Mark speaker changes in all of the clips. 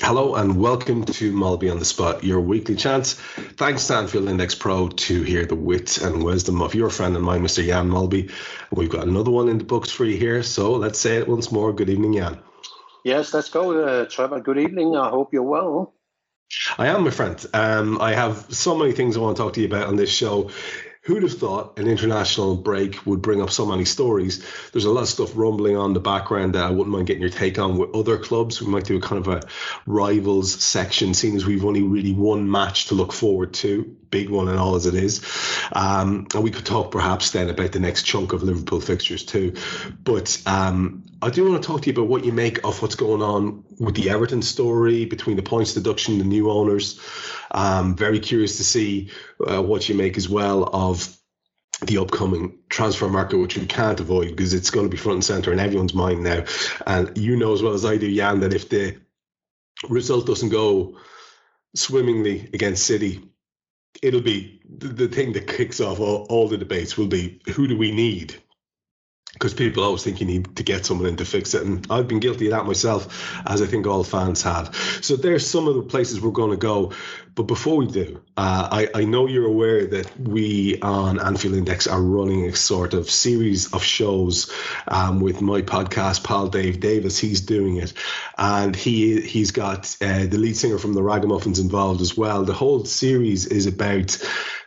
Speaker 1: Hello and welcome to Molby on the Spot, your weekly chance. Thanks to Anfield Index Pro to hear the wit and wisdom of your friend and mine, Mr. Jan Molby. We've got another one in the books for you here, so let's say it once more. Good evening, Jan.
Speaker 2: Yes, let's go, uh, Trevor. Good evening. I hope you're well.
Speaker 1: I am, my friend. Um, I have so many things I want to talk to you about on this show. Who'd have thought an international break would bring up so many stories? There's a lot of stuff rumbling on the background that I wouldn't mind getting your take on with other clubs. We might do a kind of a rivals section, seeing as we've only really one match to look forward to, big one and all as it is. Um, and we could talk perhaps then about the next chunk of Liverpool fixtures too. But um, I do want to talk to you about what you make of what's going on with the Everton story between the points deduction, the new owners. Um, very curious to see uh, what you make as well of the upcoming transfer market, which we can't avoid because it's going to be front and center in everyone's mind now. And you know as well as I do, Jan, that if the result doesn't go swimmingly against City, it'll be the, the thing that kicks off all, all the debates will be who do we need because people always think you need to get someone in to fix it. And I've been guilty of that myself, as I think all fans have. So there's some of the places we're going to go. But before we do, uh, I, I know you're aware that we on Anfield Index are running a sort of series of shows um, with my podcast, pal Dave Davis. He's doing it. And he, he's got uh, the lead singer from the Ragamuffins involved as well. The whole series is about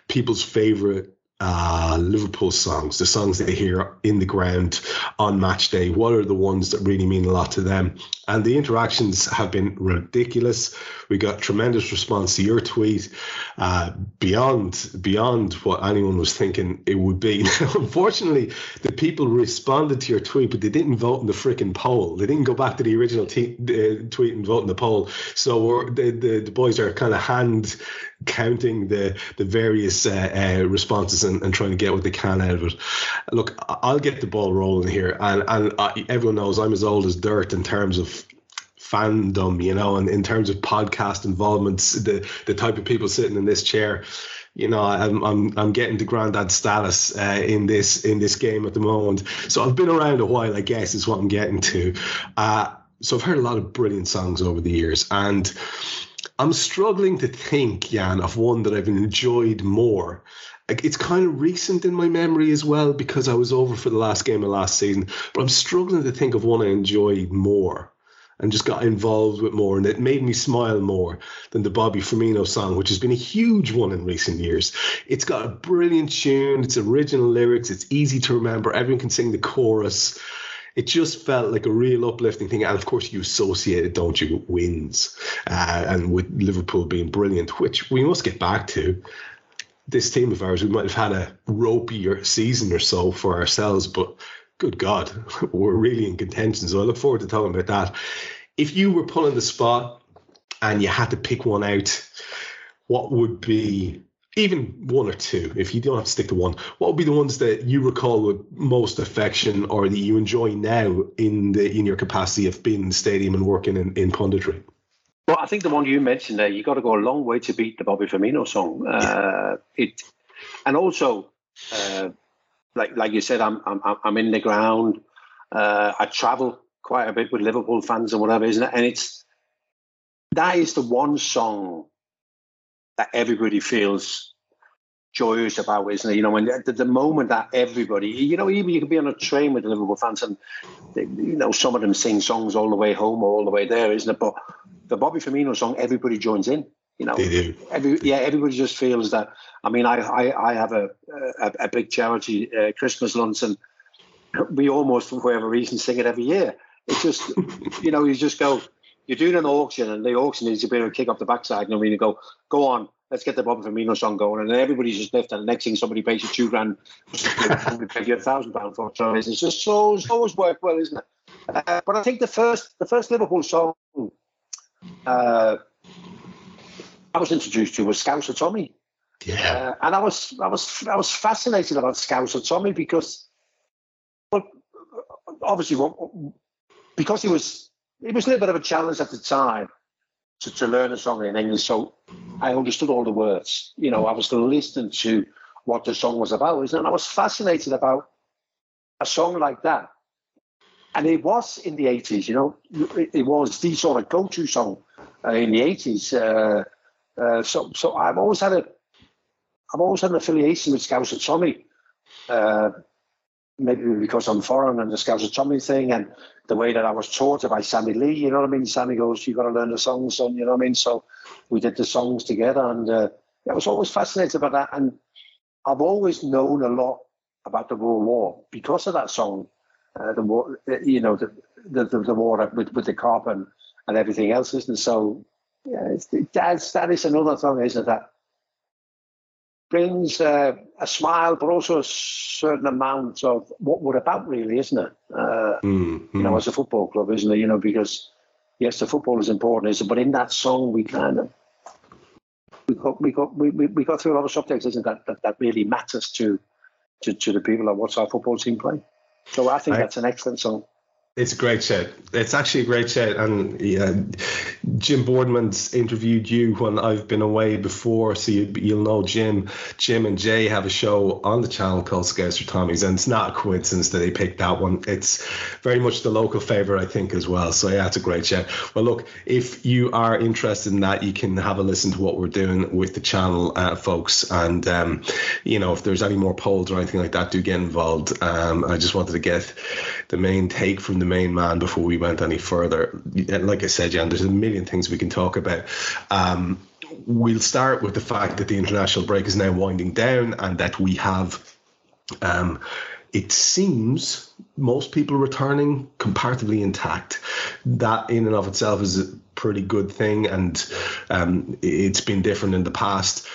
Speaker 1: people's favorite uh, Liverpool songs, the songs they hear in the ground on match day. What are the ones that really mean a lot to them? And the interactions have been ridiculous. We got tremendous response to your tweet, uh, beyond beyond what anyone was thinking it would be. Now, unfortunately, the people responded to your tweet, but they didn't vote in the freaking poll. They didn't go back to the original tweet and vote in the poll. So the, the the boys are kind of hand counting the the various uh, uh, responses and, and, trying to get what they can out of it. Look, I'll get the ball rolling here, and and I, everyone knows I'm as old as dirt in terms of fandom, you know, and in terms of podcast involvements, the the type of people sitting in this chair. You know, I'm I'm I'm getting to granddad status uh, in this in this game at the moment. So I've been around a while, I guess, is what I'm getting to. Uh, so I've heard a lot of brilliant songs over the years, and I'm struggling to think, Jan, of one that I've enjoyed more it's kind of recent in my memory as well because I was over for the last game of last season. But I'm struggling to think of one I enjoyed more and just got involved with more, and it made me smile more than the Bobby Firmino song, which has been a huge one in recent years. It's got a brilliant tune, it's original lyrics, it's easy to remember, everyone can sing the chorus. It just felt like a real uplifting thing, and of course, you associate it, don't you, with wins, uh, and with Liverpool being brilliant, which we must get back to this team of ours, we might have had a ropier season or so for ourselves, but good God, we're really in contention. So I look forward to talking about that. If you were pulling the spot and you had to pick one out, what would be even one or two, if you don't have to stick to one, what would be the ones that you recall with most affection or that you enjoy now in the in your capacity of being in the stadium and working in, in punditry?
Speaker 3: Well, I think the one you mentioned there, you got to go a long way to beat the Bobby Firmino song. Uh, it, and also, uh, like like you said, I'm I'm I'm in the ground. Uh, I travel quite a bit with Liverpool fans and whatever, isn't it? And it's that is the one song that everybody feels joyous about, isn't it? You know, when the, the moment that everybody, you know, even you could be on a train with Liverpool fans and, they, you know, some of them sing songs all the way home or all the way there, isn't it? But the Bobby Firmino song, everybody joins in. You know,
Speaker 1: they do.
Speaker 3: Every, yeah, everybody just feels that. I mean, I I, I have a, a, a big charity uh, Christmas lunch, and we almost, for whatever reason, sing it every year. It's just, you know, you just go. You're doing an auction, and the auction is you be able to kick off the backside, and you go, go on, let's get the Bob Firmino song going, and then everybody's just left, and the next thing somebody pays you two grand, we pay you a thousand pound for it. So it's just so it's always worked well, isn't it? Uh, but I think the first the first Liverpool song uh, I was introduced to was Scouser Tommy.
Speaker 1: Yeah.
Speaker 3: Uh, and I was I was I was fascinated about Scouser Tommy because well obviously because he was it was a little bit of a challenge at the time to, to learn a song in English. So I understood all the words. You know, I was listening to what the song was about, and I was fascinated about a song like that and it was in the 80s, you know, it, was the sort of go-to song uh, in the 80s. Uh, uh, so, so I've always had a, I've always had an affiliation with Scouser Tommy. Uh, maybe because I'm foreign and the Scouser Tommy thing, and the way that I was taught by Sammy Lee. You know what I mean? Sammy goes, "You got to learn the songs, son." You know what I mean? So we did the songs together, and uh, I was always fascinated by that. And I've always known a lot about the World War because of that song uh, the war, you know, the the, the, war with, with the cop and, and everything else, isn't it? So, yeah, it's, that's, that is another thing, isn't it? That brings uh, a smile, but also a certain amount of what we're about, really, isn't it? Uh, mm-hmm. You know, as a football club, isn't it? You know, because yes, the football is important, isn't it? But in that song, we kind of we got we got we, we got through a lot of subjects, isn't that, that that really matters to to, to the people that watch our football team play. So I think I, that's an excellent song.
Speaker 1: It's a great chat. It's actually a great chat. And yeah, Jim Boardman's interviewed you when I've been away before, so you, will know Jim. Jim and Jay have a show on the channel called Scouser Tommies, and it's not a coincidence that they picked that one. It's very much the local favorite, I think, as well. So yeah, it's a great chat. Well, look, if you are interested in that, you can have a listen to what we're doing with the channel, uh, folks. And um, you know, if there's any more polls or anything like that, do get involved. Um, I just wanted to get the main take from the main man before we went any further. Like I said, Jan, there's a million things we can talk about. Um, we'll start with the fact that the international break is now winding down and that we have. Um, it seems most people returning comparatively intact. That in and of itself is a pretty good thing, and um, it's been different in the past.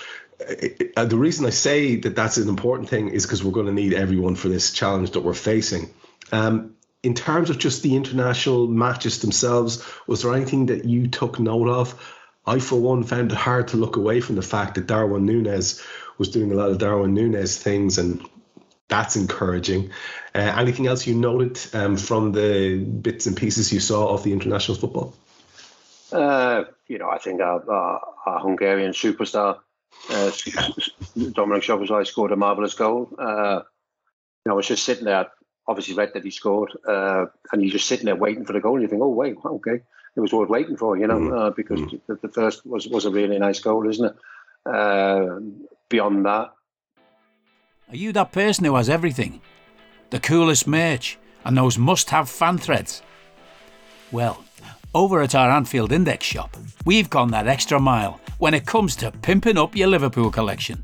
Speaker 1: Uh, the reason I say that that's an important thing is because we're going to need everyone for this challenge that we're facing. Um, in terms of just the international matches themselves, was there anything that you took note of? I, for one, found it hard to look away from the fact that Darwin Nunez was doing a lot of Darwin Nunez things, and that's encouraging. Uh, anything else you noted um, from the bits and pieces you saw of the international football?
Speaker 3: Uh, you know, I think our, our, our Hungarian superstar, uh, Dominik Szoboszlai, scored a marvellous goal. Uh, you know, I was just sitting there obviously read that he scored, uh, and you're just sitting there waiting for the goal. And you think, oh wait, okay, it was worth waiting for, you know, mm uh, because mm the, the, first was was a really nice goal, isn't it? Uh, beyond that,
Speaker 4: Are you that person who has everything? The coolest merch and those must have fan threads? Well, over at our Anfield Index shop, we've gone that extra mile when it comes to pimping up your Liverpool collection.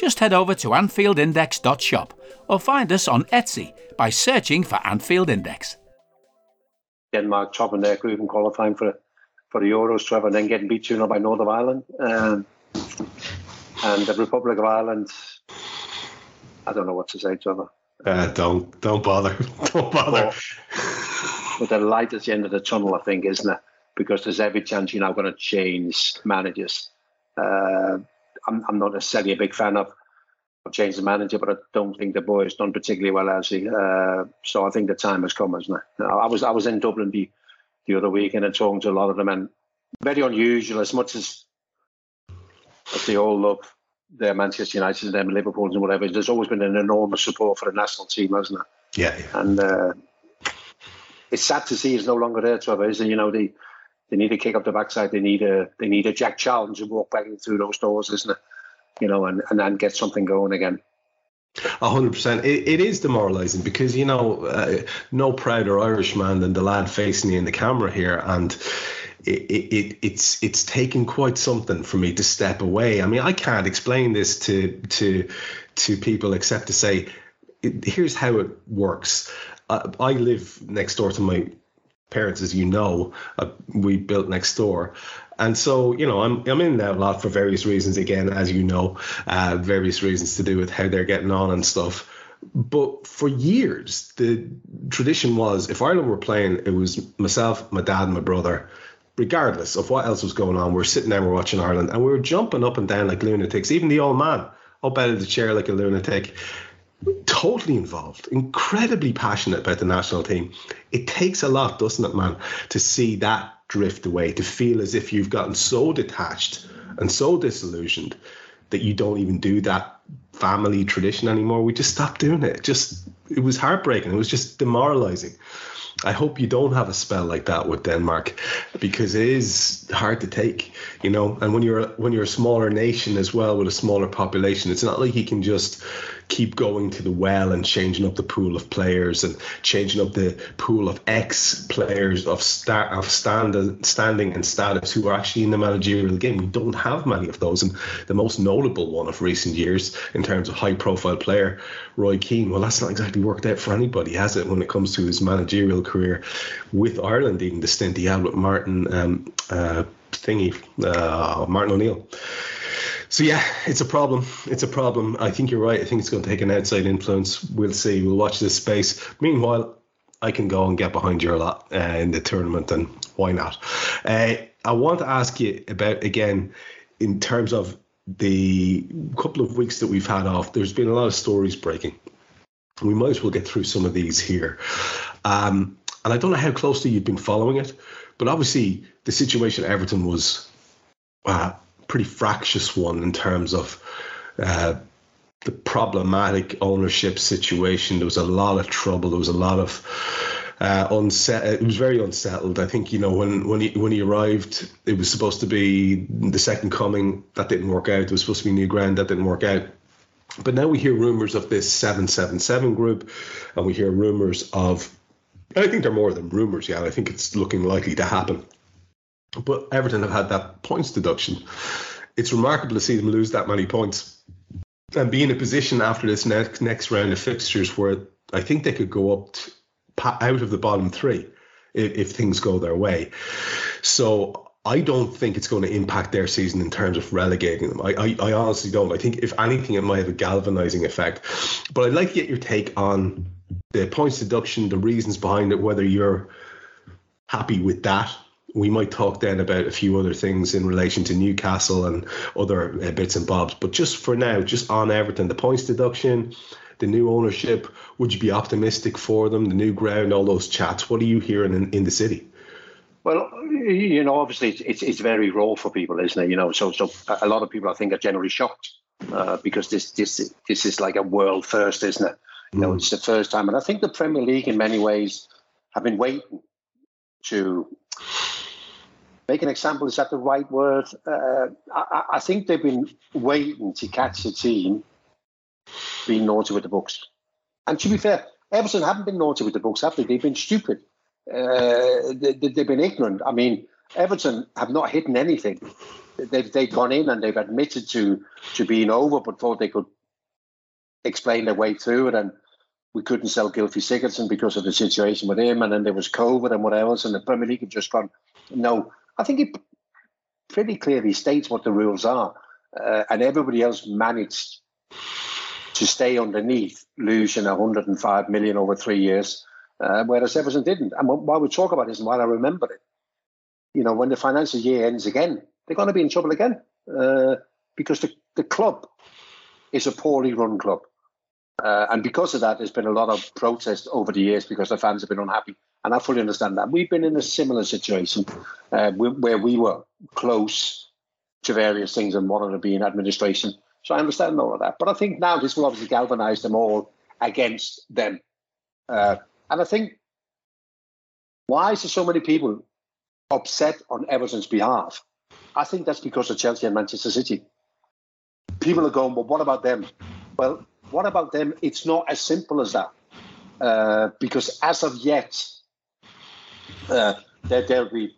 Speaker 4: Just head over to AnfieldIndex.shop or find us on Etsy by searching for Anfield Index.
Speaker 2: Denmark topping their group and qualifying for for the Euros, Trevor, and then getting beat 2 by Northern Ireland. Um, and the Republic of Ireland, I don't know what to say, Trevor.
Speaker 1: Uh, don't don't bother. Don't bother.
Speaker 2: But, but the light at the end of the tunnel, I think, isn't it? Because there's every chance you're now going to change managers. Uh, I'm, I'm not necessarily a big fan of, of changing the manager, but I don't think the boy has done particularly well, has he? Uh, so I think the time has come, isn't it? I was I was in Dublin the, the other weekend and talking to a lot of them, and very unusual. As much as, as they all love their Manchester United and them Liverpool and whatever, there's always been an enormous support for the national team, hasn't it?
Speaker 1: Yeah.
Speaker 2: And uh, it's sad to see he's no longer there, Trevor. Is you know they they need to kick up the backside. They need a they need a Jack Charlton to walk back through those doors, isn't it? You know, and and then get something going again.
Speaker 1: A hundred percent. It is demoralising because you know uh, no prouder Irishman than the lad facing me in the camera here, and it, it, it's it's taken quite something for me to step away. I mean, I can't explain this to to to people except to say, here's how it works. Uh, I live next door to my parents, as you know. Uh, we built next door, and so you know I'm I'm in there a lot for various reasons. Again, as you know, uh, various reasons to do with how they're getting on and stuff. But for years, the tradition was if Ireland were playing, it was myself, my dad, and my brother regardless of what else was going on, we're sitting there, we're watching Ireland, and we were jumping up and down like lunatics. Even the old man up out of the chair like a lunatic. Totally involved, incredibly passionate about the national team. It takes a lot, doesn't it, man, to see that drift away, to feel as if you've gotten so detached and so disillusioned that you don't even do that family tradition anymore. We just stopped doing it. just it was heartbreaking. It was just demoralizing. I hope you don't have a spell like that with Denmark because it is hard to take, you know. And when you're when you're a smaller nation as well with a smaller population, it's not like you can just keep going to the well and changing up the pool of players and changing up the pool of ex players of start of stand, standing and status who are actually in the managerial game. We don't have many of those, and the most notable one of recent years in terms of high profile player, Roy Keane. Well, that's not exactly worked out for anybody, has it? When it comes to his managerial career with Ireland, even the stint he had with Martin um, uh, Thingy, uh, Martin O'Neill so yeah, it's a problem. It's a problem. I think you're right. I think it's going to take an outside influence. We'll see. We'll watch this space. Meanwhile, I can go and get behind your lot uh, in the tournament, and why not? Uh, I want to ask you about again in terms of the couple of weeks that we've had off. There's been a lot of stories breaking. We might as well get through some of these here. Um, and I don't know how closely you've been following it, but obviously the situation at Everton was uh, pretty fractious one in terms of uh, the problematic ownership situation. There was a lot of trouble. There was a lot of uh, unset. It was very unsettled. I think you know when when he when he arrived, it was supposed to be the second coming. That didn't work out. It was supposed to be new ground. That didn't work out. But now we hear rumors of this seven seven seven group, and we hear rumors of. I think they're more than rumors. Yeah, I think it's looking likely to happen but Everton have had that points deduction. It's remarkable to see them lose that many points and be in a position after this next next round of fixtures where I think they could go up out of the bottom three if, if things go their way. So I don't think it's going to impact their season in terms of relegating them. I, I, I, honestly don't. I think if anything, it might have a galvanizing effect. But I'd like to get your take on the points deduction, the reasons behind it, whether you're happy with that we might talk then about a few other things in relation to Newcastle and other uh, bits and bobs. But just for now, just on Everton, the points deduction, the new ownership? Would you be optimistic for them? The new ground, all those chats. What are you hearing in, in the city?
Speaker 3: Well, you know, obviously it's, it's, it's very raw for people, isn't it? You know, so so a lot of people I think are generally shocked uh, because this this this is like a world first, isn't it? You know, mm. it's the first time, and I think the Premier League in many ways have been waiting to make an example. Is that the right word? Uh, I, I, think they've been waiting to catch a team being naughty with the books. And to be fair, Everton haven't been naughty with the books, have they? They've been stupid. Uh, they, have been ignorant. I mean, Everton have not hidden anything. They've they've gone in and they've admitted to to being over, but thought they could explain their way through it. And we couldn't sell Gylfi Sigurdsson because of the situation with him, and then there was COVID and what else, and the Premier League had just gone. No, I think it pretty clearly states what the rules are, uh, and everybody else managed to stay underneath, losing 105 million over three years, uh, whereas Everton didn't. And why we talk about this and why I remember it, you know, when the financial year ends again, they're going to be in trouble again uh, because the, the club is a poorly run club. Uh, and because of that, there's been a lot of protest over the years because the fans have been unhappy. And I fully understand that. We've been in a similar situation uh, where we were close to various things and wanted to be in administration. So I understand all of that. But I think now this will obviously galvanise them all against them. Uh, and I think why is there so many people upset on Everton's behalf? I think that's because of Chelsea and Manchester City. People are going, well, what about them? Well, what about them? It's not as simple as that. Uh, because as of yet, uh, there, there'll be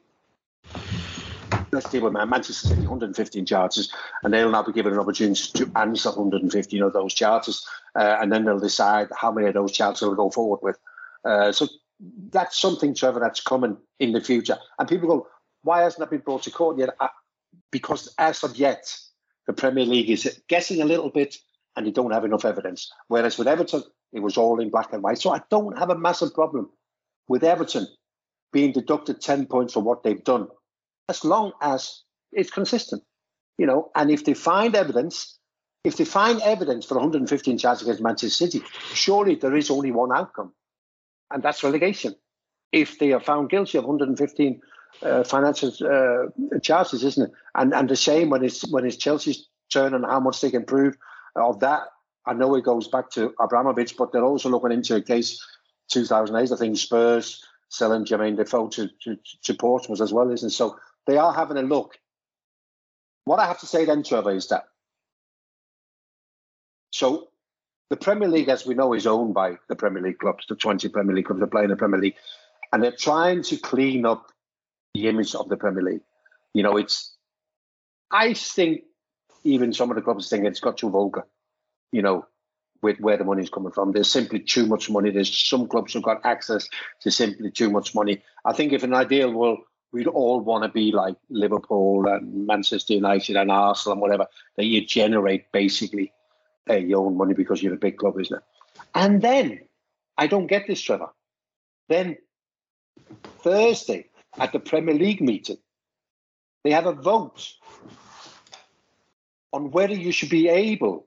Speaker 3: let's deal with Manchester City 115 charges, and they'll now be given an opportunity to answer 115 of those charges, uh, and then they'll decide how many of those charges they'll go forward with. Uh, so that's something, Trevor, that's coming in the future. And people go, why hasn't that been brought to court yet? Uh, because as of yet, the Premier League is guessing a little bit and they don't have enough evidence. Whereas with Everton, it was all in black and white. So I don't have a massive problem with Everton being deducted 10 points for what they've done, as long as it's consistent. You know, and if they find evidence, if they find evidence for 115 charges against Manchester City, surely there is only one outcome, and that's relegation. If they are found guilty of 115 uh, financial uh, charges, isn't it? And and the same when it's when it's Chelsea's turn and how much they can prove of that. I know it goes back to Abramovich, but they're also looking into a case 2008. I think Spurs selling Jermaine Defoe to, to, to Portsmouth as well, isn't it? So they are having a look. What I have to say then, Trevor, is that so the Premier League, as we know, is owned by the Premier League clubs, the 20 Premier League clubs that play in the Premier League, and they're trying to clean up the image of the Premier League. You know, it's I think even some of the clubs think it's got too vulgar, you know, with where the money's coming from. There's simply too much money. There's some clubs who've got access to simply too much money. I think if an ideal world, we'd all want to be like Liverpool and Manchester United and Arsenal and whatever, that you generate basically uh, your own money because you're a big club, isn't it? And then, I don't get this, Trevor. Then Thursday at the Premier League meeting, they have a vote on whether you should be able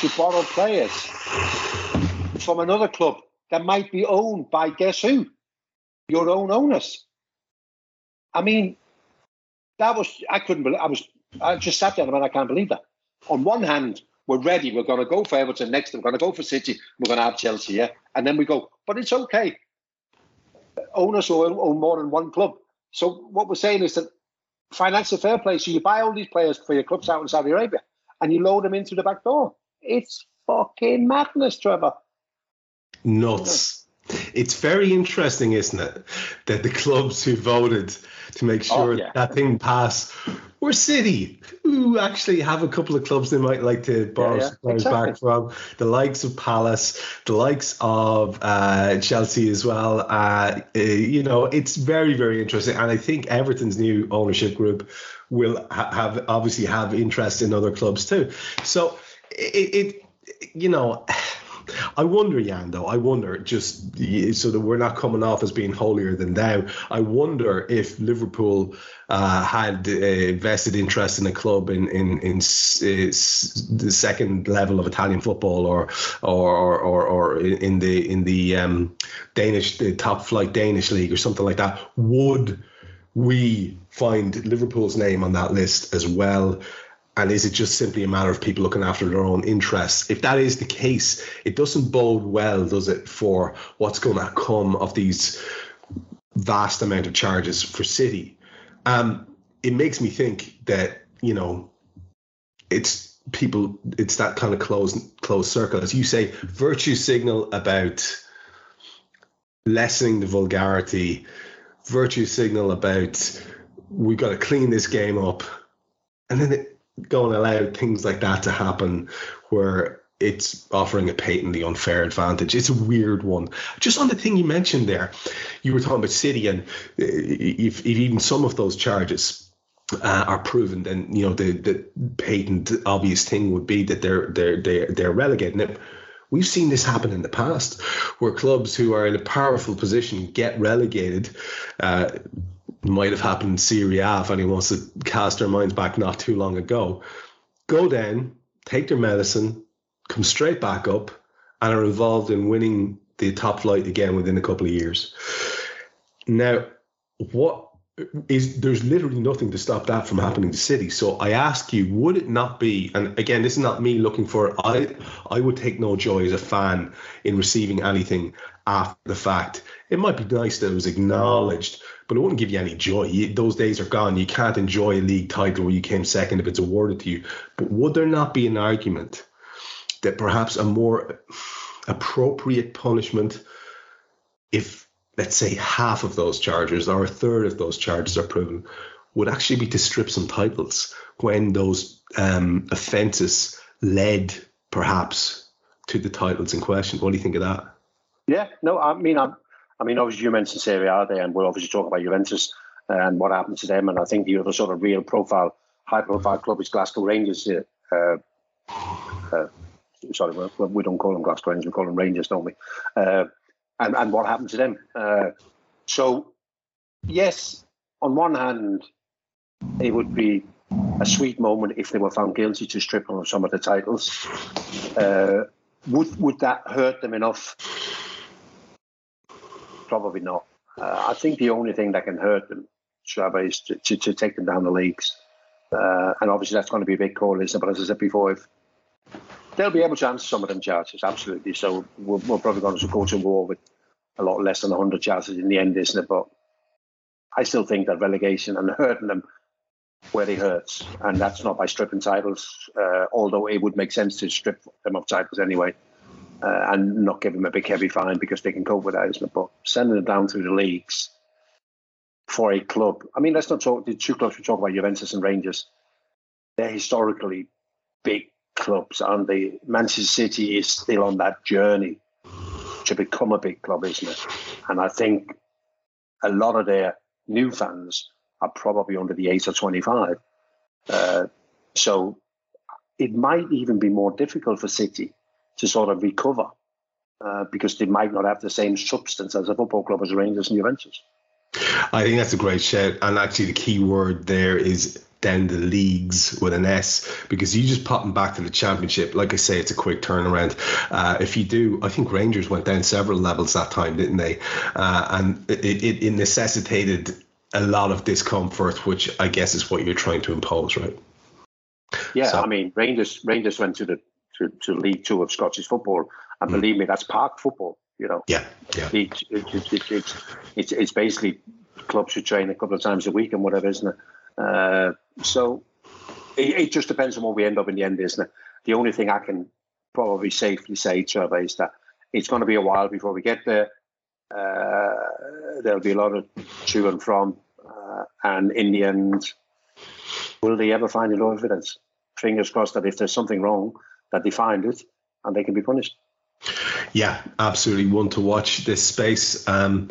Speaker 3: to borrow players from another club that might be owned by guess who? Your own owners. I mean, that was I couldn't believe I was I just sat there and I, I can't believe that. On one hand, we're ready, we're gonna go for Everton next, we're gonna go for City, we're gonna have Chelsea, yeah. And then we go, but it's okay. Owners own, own more than one club. So what we're saying is that financial fair play. So you buy all these players for your clubs out in Saudi Arabia and you load them in through the back door. It's fucking madness, Trevor.
Speaker 1: Nuts. It's very interesting, isn't it, that the clubs who voted to make oh, sure oh, yeah. that thing passed were City, who actually have a couple of clubs they might like to borrow yeah, yeah. players exactly. back from. The likes of Palace, the likes of uh, Chelsea as well. Uh, uh, you know, it's very, very interesting. And I think Everton's new ownership group will ha- have obviously have interest in other clubs too. So it, it you know I wonder, Jan, though, I wonder, just so that we're not coming off as being holier than thou, I wonder if Liverpool uh, had a vested interest in a club in, in, in the second level of Italian football or, or, or, or in the, in the um, Danish, the top flight Danish league or something like that, would we find Liverpool's name on that list as well? And is it just simply a matter of people looking after their own interests? If that is the case, it doesn't bode well, does it, for what's going to come of these vast amount of charges for City? Um, it makes me think that you know, it's people, it's that kind of closed closed circle, as you say, virtue signal about lessening the vulgarity, virtue signal about we've got to clean this game up, and then it going to allow things like that to happen where it's offering a patently unfair advantage. It's a weird one. Just on the thing you mentioned there, you were talking about City, and if, if even some of those charges uh, are proven, then you know the the patent obvious thing would be that they're they're they're, they're relegated. Now, we've seen this happen in the past, where clubs who are in a powerful position get relegated. Uh, might have happened in Serie A if anyone wants to cast their minds back not too long ago. Go down, take their medicine, come straight back up, and are involved in winning the top flight again within a couple of years. Now, what is there's literally nothing to stop that from happening to City. So I ask you, would it not be? And again, this is not me looking for. I I would take no joy as a fan in receiving anything after the fact. It might be nice that it was acknowledged, but it wouldn't give you any joy. You, those days are gone. You can't enjoy a league title where you came second if it's awarded to you. But would there not be an argument that perhaps a more appropriate punishment, if let's say half of those charges or a third of those charges are proven, would actually be to strip some titles when those um, offences led perhaps to the titles in question? What do you think of that?
Speaker 3: Yeah, no, I mean, I'm I mean, obviously you mentioned Serie A there, and we're obviously talking about Juventus and what happened to them. And I think the other sort of real profile, high profile club is Glasgow Rangers. Uh, uh, sorry, we, we, don't call them Glasgow Rangers, we call them Rangers, don't we? Uh, and, and what happened to them. Uh, so, yes, on one hand, it would be a sweet moment if they were found guilty to strip them of some of the titles. Uh, would would that hurt them enough Probably not. Uh, I think the only thing that can hurt them, Shaba, is to, to, to, take them down the leagues. Uh, and obviously that's going to be a big call, isn't it? But as I said before, if they'll be able to answer some of them charges, absolutely. So we're, we're probably going to go to war with a lot less than 100 charges in the end, isn't it? But I still think that relegation and hurting them where it hurts, and that's not by stripping titles, uh, although it would make sense to strip them of titles anyway uh, and not give them a big heavy fine because they can cope with that. But sending them down through the leagues for a club. I mean, let's not talk the two clubs we talk about, Juventus and Rangers. They're historically big clubs, and the Manchester City is still on that journey to become a big club, isn't it? And I think a lot of their new fans are probably under the age of 25. Uh, so it might even be more difficult for City to sort of recover uh, because they might not have the same substance as a football club as Rangers and Juventus.
Speaker 1: I think that's a great shout. And actually, the key word there is down the leagues with an S because you just pop them back to the championship. Like I say, it's a quick turnaround. Uh, if you do, I think Rangers went down several levels that time, didn't they? Uh, and it, it, it necessitated a lot of discomfort, which I guess is what you're trying to impose, right?
Speaker 3: Yeah, so, I mean, Rangers Rangers went to the to, to League Two of Scottish football. And mm. believe me, that's park football. You know,
Speaker 1: yeah, yeah.
Speaker 3: It, it, it, it's, basically clubs who train a couple of times a week and whatever, isn't it? Uh, so it, just depends on where we end up in the end, isn't it? The only thing I can probably safely say, Trevor, is that it's going to be a while before we get there. Uh, there'll be a lot of to and from, uh, and in the end, will they ever find enough evidence? Fingers crossed that if there's something wrong, that they find it and they can be punished.
Speaker 1: Yeah, absolutely. One to watch this space. Um,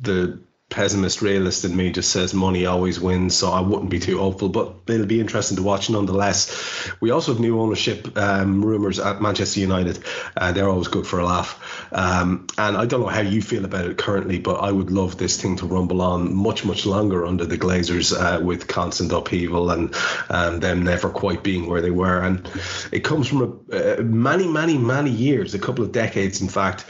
Speaker 1: the pessimist realist in me just says money always wins, so I wouldn't be too hopeful. But it'll be interesting to watch nonetheless. We also have new ownership um, rumours at Manchester United. Uh, they're always good for a laugh. Um, and I don't know how you feel about it currently, but I would love this thing to rumble on much, much longer under the Glazers uh, with constant upheaval and um, them never quite being where they were. And it comes from a, uh, many, many, many years, a couple of decades, in fact,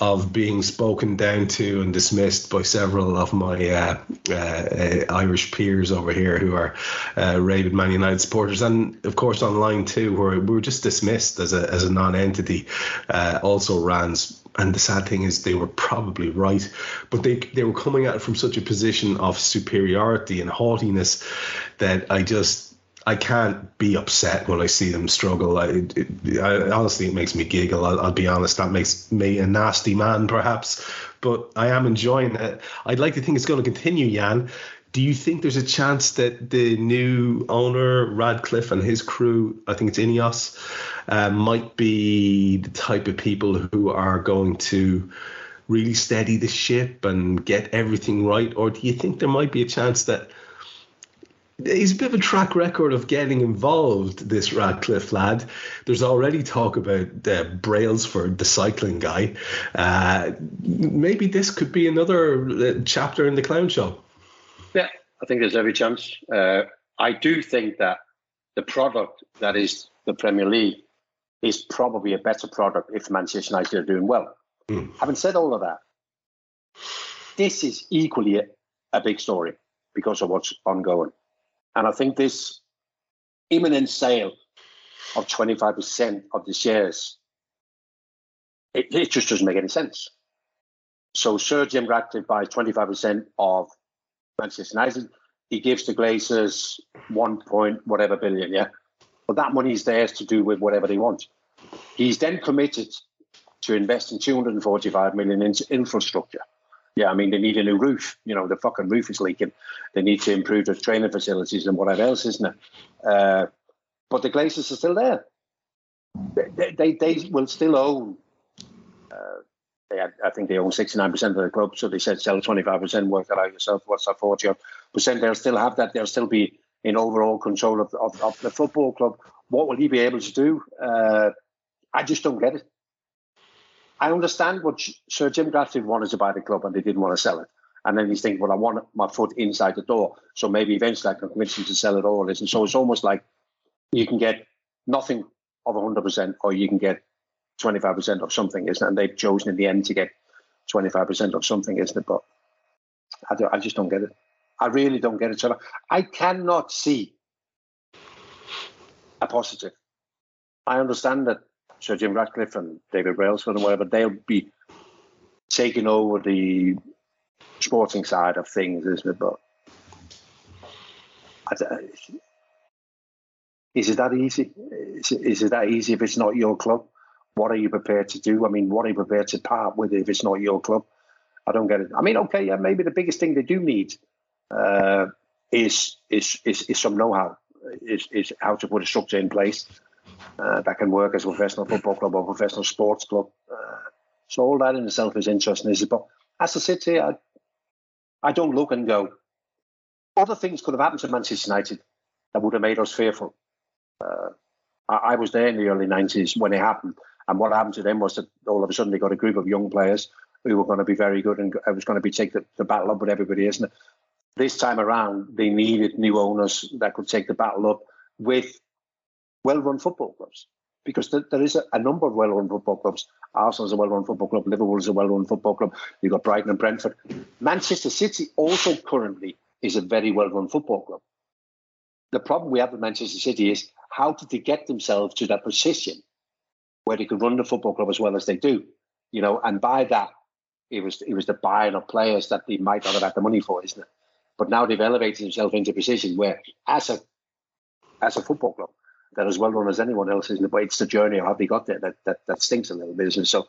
Speaker 1: of being spoken down to and dismissed by several my uh, uh, Irish peers over here who are uh, rabid Man United supporters, and of course online too, where we were just dismissed as a as a non-entity. Uh, also, Rans and the sad thing is they were probably right but they they were coming at it from such a position of superiority and haughtiness that i just I can't be upset when I see them struggle. I, it, I, honestly, it makes me giggle. I'll, I'll, be honest. That makes me a nasty man, perhaps, but I am enjoying it. I'd like to think it's going to continue, Jan. Do you think there's a chance that the new owner, Ratcliffe, and his crew, I think it's Ineos, uh, might be the type of people who are going to really steady the ship and get everything right? Or do you think there might be a chance that he's a bit of a track record of getting involved, this Ratcliffe lad. There's already talk about uh, Brailsford, the cycling guy. Uh, maybe this could be another uh, chapter in the clown show.
Speaker 3: Yeah, I think there's every chance. Uh, I do think that the product that is the Premier League is probably a better product if Manchester United are doing well. Mm. Having said all of that, this is equally a, a big story because of what's ongoing. And I think this imminent sale of 25% of the shares, it, it just doesn't make any sense. So Sir Jim Ratcliffe buys 25% of Manchester United. He gives the Glazers one point whatever billion, yeah. But that money is theirs to do with whatever they want. He's then committed to invest in 245 million into infrastructure. Yeah, I mean, they need a new roof. You know, the fucking roof is leaking. They need to improve their training facilities and whatever else, isn't it? Uh, but the Glazers are still there. They, they, they will still own. Uh, they had, I think they own 69% of the club, so they said sell 25%, work that out yourself. What's that 40 percent? They'll still have that. They'll still be in overall control of, of, of the football club. What will he be able to do? Uh, I just don't get it. I understand what Sir Jim Ratcliffe wanted to buy the club and they didn't want to sell it. And then he's thinking, well, I want my foot inside the door. So maybe eventually I can convince him to sell it all. And so it's almost like you can get nothing of 100% or you can get 25% of something, isn't it? And they've chosen in the end to get 25% of something, isn't it? But I, I just don't get it. I really don't get it. So I cannot see a positive. I understand that Sir Jim Ratcliffe and David Brailsford and whatever, they'll be taking over the sporting side of things, isn't it? But is it that easy? Is it, is it that easy if it's not your club? What are you prepared to do? I mean, what are you prepared to part with if it's not your club? I don't get it. I mean, okay, yeah, maybe the biggest thing they do need uh, is, is is is some know-how, is is how to put a structure in place that can work as a professional football club or professional sports club. Uh, so all that in itself is interesting? But as I said here, I, I don't look and go. Other things could have happened to Manchester United that would have made us fearful. Uh, I, I, was there in the early 90s when it happened. And what happened to them was that all of a sudden they got a group of young players who were going to be very good and it was going to be take the, the battle up with everybody, isn't it? This time around, they needed new owners that could take the battle up with well-run football clubs because there, there is a, a, number of well-run football clubs. Arsenal is a well-run football club. Liverpool is a well-run football club. You've got Brighton and Brentford. Manchester City also currently is a very well-run football club. The problem we have with Manchester City is how did they get themselves to that position where they could run the football club as well as they do, you know? And by that, it was it was the buying of players that they might not have had the money for, isn't it? But now they've elevated themselves into a position where, as a as a football club, they're as well run as anyone else, isn't? But it's the journey of how they got there that that, that stinks a little bit. And so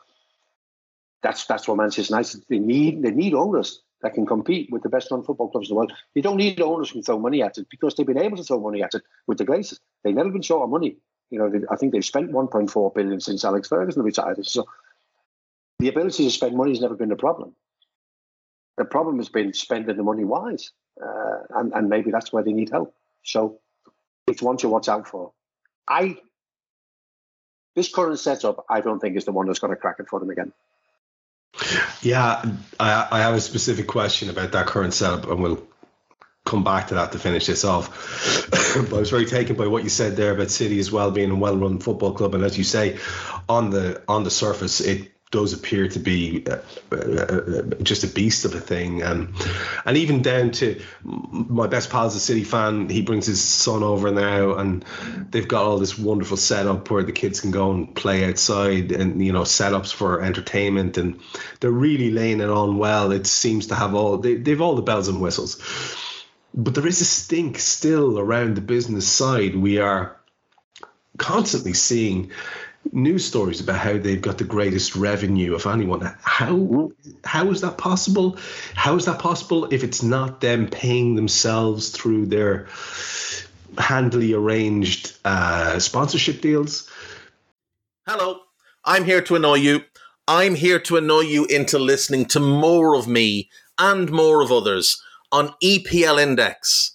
Speaker 3: that's that's what Manchester United they need. They need owners that can compete with the best run football clubs in the world. They don't need owners who can throw money at it because they've been able to throw money at it with the Glazers. They've never been short of money. You know, they, I think they've spent 1.4 billion since Alex Ferguson retired. So the ability to spend money has never been a problem. The problem has been spending the money wise, uh, and and maybe that's where they need help. So it's one to watch out for. I this current setup, I don't think is the one that's going to crack it for them again.
Speaker 1: Yeah, I, I have a specific question about that current setup, and we'll come back to that to finish this off. but I was very taken by what you said there about City as well being a well-run football club, and as you say, on the on the surface, it does appear to be uh, uh, uh, just a beast of a thing, and and even down to my best pal's a City fan. He brings his son over now, and they've got all this wonderful setup where the kids can go and play outside, and you know setups for entertainment, and they're really laying it on well. It seems to have all they, they've all the bells and whistles but there is a stink still around the business side. We are constantly seeing news stories about how they've got the greatest revenue of anyone. How how is that possible? How is that possible if it's not them paying themselves through their handily arranged uh, sponsorship deals?
Speaker 5: Hello, I'm here to annoy you. I'm here to annoy you into listening to more of me and more of others on EPL Index.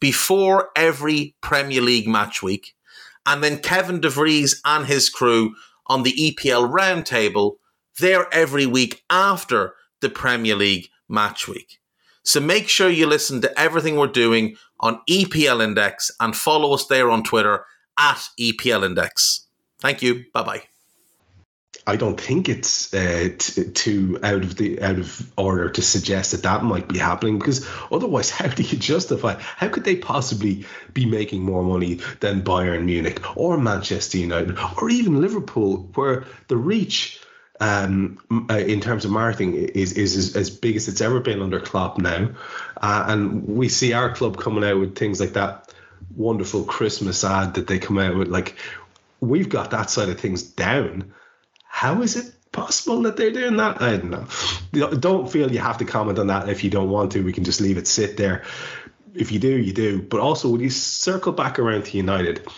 Speaker 5: before every Premier League match week. And then Kevin DeVries and his crew on the EPL roundtable, they're every week after the Premier League match week. So make sure you listen to everything we're doing on EPL Index and follow us there on Twitter at EPL Index. Thank you. Bye bye.
Speaker 1: I don't think it's uh, t- too out of the out of order to suggest that that might be happening because otherwise, how do you justify? How could they possibly be making more money than Bayern Munich or Manchester United or even Liverpool, where the reach um, uh, in terms of marketing is, is, is as big as it's ever been under Klopp now, uh, and we see our club coming out with things like that wonderful Christmas ad that they come out with. Like we've got that side of things down how is it possible that they're doing that? I don't know. Don't feel you have to comment on that if you don't want to. We can just leave it sit there. If you do, you do. But also, would you circle back around to United?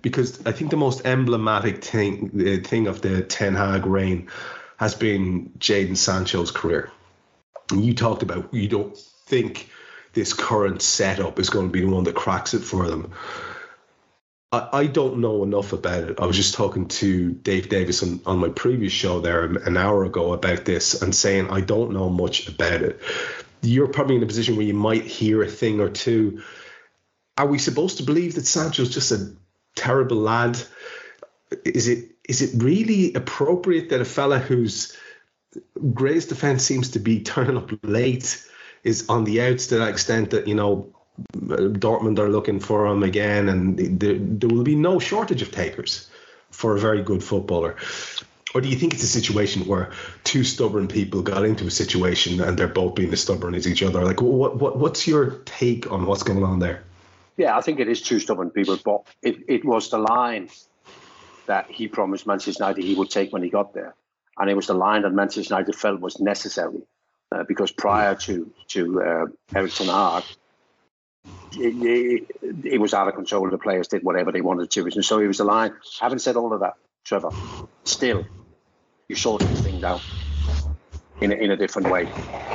Speaker 1: Because I think the most emblematic thing, the thing of the Ten Hag reign has been Jadon Sancho's career. And you talked about you don't think this current setup is going to be the one that cracks it for them. I, I don't know enough about it. I was just talking to Dave Davis on, on my previous show there an hour ago about this and saying I don't know much about it. You're probably in a position where you might hear a thing or two. Are we supposed to believe that Sancho's just a terrible lad? Is it is it really appropriate that a fella whose greatest defense seems to be turning up late is on the outs to that extent that you know Dortmund are looking for him again, and there, there will be no shortage of takers for a very good footballer. Or do you think it's a situation where two stubborn people got into a situation and they're both being as stubborn as each other? Like, what, what what's your take on what's going on there?
Speaker 3: Yeah, I think it is two stubborn people, but it, it was the line that he promised Manchester United he would take when he got there, and it was the line that Manchester United felt was necessary uh, because prior to to uh, Erik ten Hag, it, it, was out of control. The players did whatever they wanted to, and so he was the line. Having said all of that, Trevor, still you sort these thing out in a, in a different way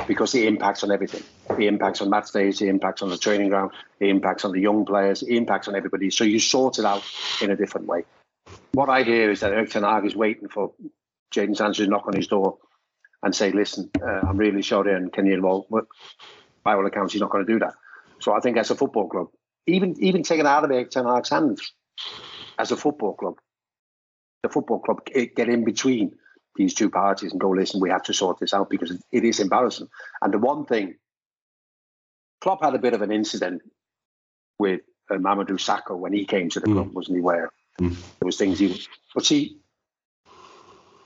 Speaker 3: because it impacts on everything. It impacts on match days, it impacts on the training ground, it impacts on the young players, it impacts on everybody. So you sort it out in a different way. What I hear is that Erik Ten Hag is waiting for Jadon Sancho to knock on his door and say, "Listen, uh, I'm really sorry, and can you involve?" But by all accounts, he's not going to do that. So I think as a football club, even even taken out of Erik Ten Hag's hands, as a football club, the football club get in between these two parties and go, listen, we have to sort this out because it is embarrassing. And the one thing, Klopp had a bit of an incident with uh, Mamadou Sakho when he came to the mm. club, wasn't he? Where mm. there was things he, but see,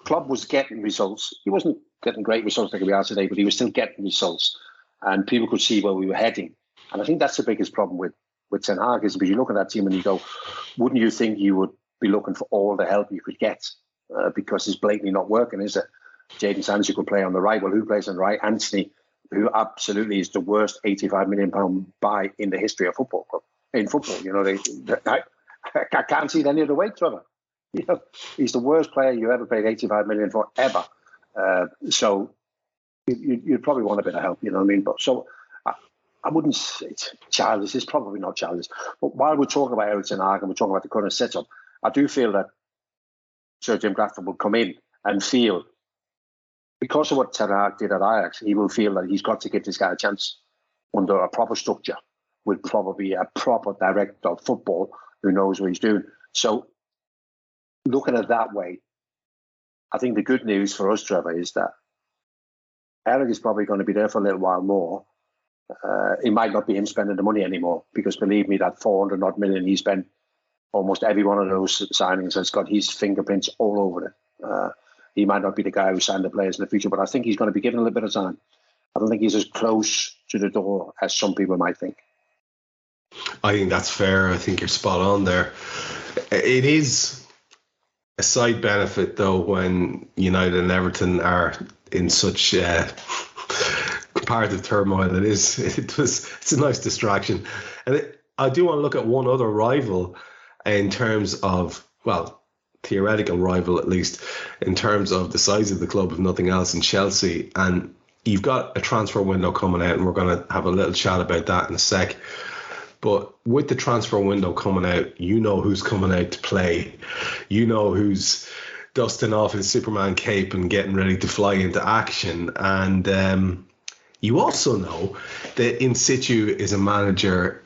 Speaker 3: Klopp was getting results. He wasn't getting great results like we are today, but he was still getting results and people could see where we were heading. And I think that's the biggest problem with with Ten Hag is because you look at that team and you go, wouldn't you think you would be looking for all the help you could get uh, because it's blatantly not working, is it? Jadon Sancho could play on the right. Well, who plays on the right? Antony, who absolutely is the worst 85 million pound buy in the history of football club. In football, you know, they, I, I can't see it any other way, Trevor. You know, he's the worst player you ever paid 85 million for ever. Uh, so you, would probably want a bit of help, you know what I mean? But so I, wouldn't say it's childish. It's probably not childish. But while we're talking about Erik Ten Hag and we're talking about the current setup, I do feel that Sir Jim Grafton will come in and feel because of what Ten Hag did at Ajax, he will feel that he's got to give this guy a chance under a proper structure with probably a proper director of football who knows what he's doing. So, looking at it that way, I think the good news for us, Trevor, is that Erik is probably going to be there for a little while more. Uh, it might not be him spending the money anymore because believe me, that 400 odd million he spent, almost every one of those signings has got his fingerprints all over it. Uh, he might not be the guy who signed the players in the future, but I think he's going to be given a little bit of time. I don't think he's as close to the door as some people might think.
Speaker 1: I think that's fair. I think you're spot on there. It is a side benefit though when United and Everton are in such uh, comparative turmoil. It is. It was. It's a nice distraction, and it, I do want to look at one other rival in terms of well, theoretical rival at least in terms of the size of the club, if nothing else, in Chelsea. And you've got a transfer window coming out, and we're going to have a little chat about that in a sec. But with the transfer window coming out, you know who's coming out to play. You know who's dusting off his Superman cape and getting ready to fly into action. And um, you also know that In Situ is a manager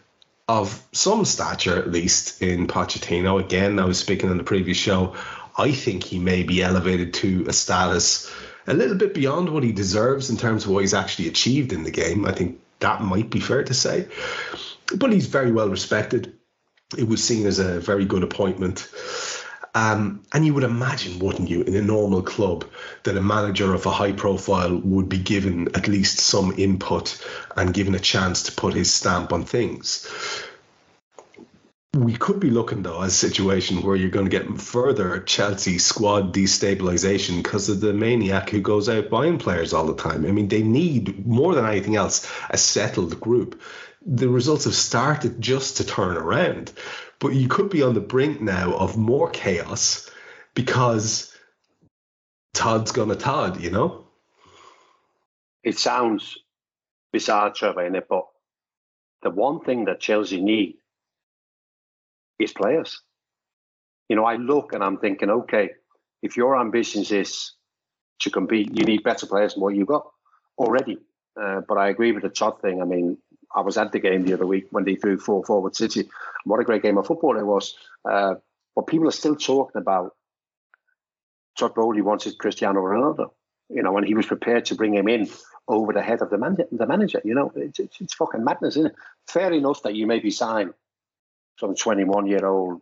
Speaker 1: of some stature, at least in Pochettino. Again, I was speaking on the previous show. I think he may be elevated to a status a little bit beyond what he deserves in terms of what he's actually achieved in the game. I think that might be fair to say but he's very well respected. It was seen as a very good appointment. Um, and you would imagine, wouldn't you, in a normal club, that a manager of a high profile would be given at least some input and given a chance to put his stamp on things. We could be looking though at a situation where you're going to get further Chelsea squad destabilization because of the maniac who goes out buying players all the time. I mean, they need more than anything else a settled group the results have started just to turn around. But you could be on the brink now of more chaos because Todd's gonna Todd, you know?
Speaker 3: It sounds bizarre, Trevor, but the one thing that Chelsea need is players. You know, I look and I'm thinking, okay, if your ambitions is to compete, you need better players than what you've got already. Uh, but I agree with the Todd thing. I mean, I was at the game the other week when they threw four forward City. What a great game of football it was. Uh, but people are still talking about Todd Boehly wanted Cristiano Ronaldo, you know, and he was prepared to bring him in over the head of the, man- the manager. You know, it's, it's, it's fucking madness, isn't it? Fair enough that you maybe sign some 21 year old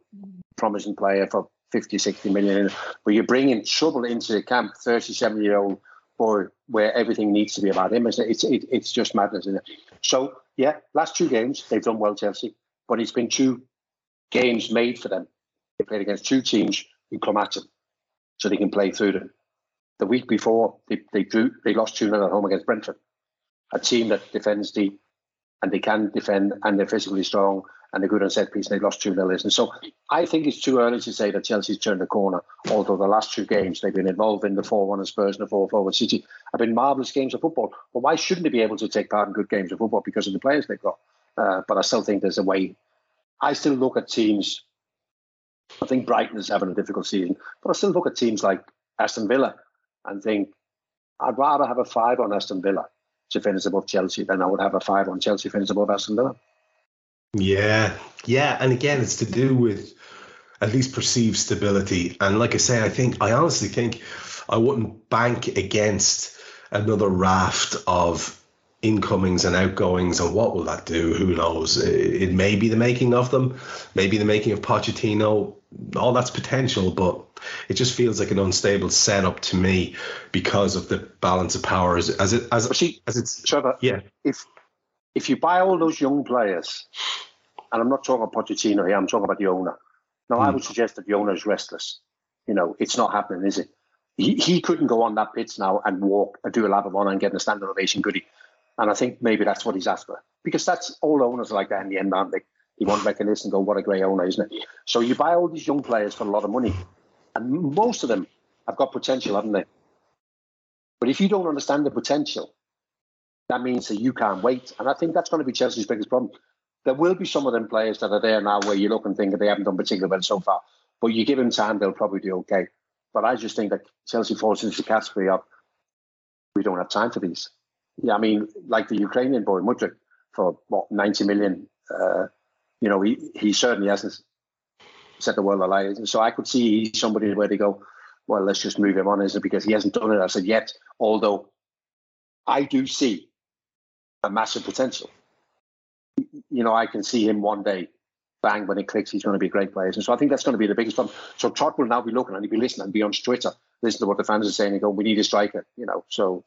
Speaker 3: promising player for 50, 60 million, but you're bringing trouble into the camp, 37 year old boy, where everything needs to be about him. It's, it's, it's just madness, it? So yeah, last two games they've done well, Chelsea, but it's been two games made for them. They played against two teams who come at them, so they can play through them. The week before they they drew, they lost two 0 at home against Brentford, a team that defends deep and they can defend and they're physically strong and they're good on set piece and they lost 2 0 And so I think it's too early to say that Chelsea's turned the corner, although the last two games they've been involved in the 4 1 of Spurs and the 4 4 City have been marvellous games of football. But why shouldn't they be able to take part in good games of football because of the players they've got? Uh, but I still think there's a way. I still look at teams. I think Brighton is having a difficult season, but I still look at teams like Aston Villa and think I'd rather have a five on Aston Villa to finish above Chelsea than I would have a five on Chelsea to finish above Aston Villa.
Speaker 1: Yeah, yeah, and again, it's to do with at least perceived stability. And like I say, I think I honestly think I wouldn't bank against another raft of incomings and outgoings, and what will that do? Who knows? It may be the making of them, maybe the making of Pochettino. All that's potential, but it just feels like an unstable setup to me because of the balance of power as, it as,
Speaker 3: see,
Speaker 1: as it's
Speaker 3: Trevor.
Speaker 1: Yeah,
Speaker 3: if if you buy all those young players, and I'm not talking about Pochettino here, I'm talking about the owner. Now, mm. I hmm. would suggest that the owner is restless. You know, it's not happening, is it? He, he couldn't go on that pitch now and walk and do a lap of honor and get a standing ovation, could he? And I think maybe that's what he's after. Because that's all owners are like that in the end, aren't they? You want to make a list and go, what a great owner, isn't it? So you buy all these young players for a lot of money. And most of them have got potential, haven't they? But if you don't understand the potential, that means that you can't wait. And I think that's going to be Chelsea's biggest problem. There will be some of them players that are there now where you look and think that they haven't done particularly well so far. But you give them time, they'll probably do okay. But I just think that Chelsea falls into the category of we don't have time for these. Yeah, I mean, like the Ukrainian boy, Mudryk for what, 90 million. Uh, you know, he, he certainly hasn't set the world alight. So I could see somebody where they go, well, let's just move him on, is it? Because he hasn't done it as of yet. Although I do see a massive potential. You know, I can see him one day, bang, when it clicks, he's going to be a great player. And so I think that's going to be the biggest problem. So Todd will now be looking and he'll be listening and be on Twitter, listen to what the fans are saying and go, we need a striker, you know. So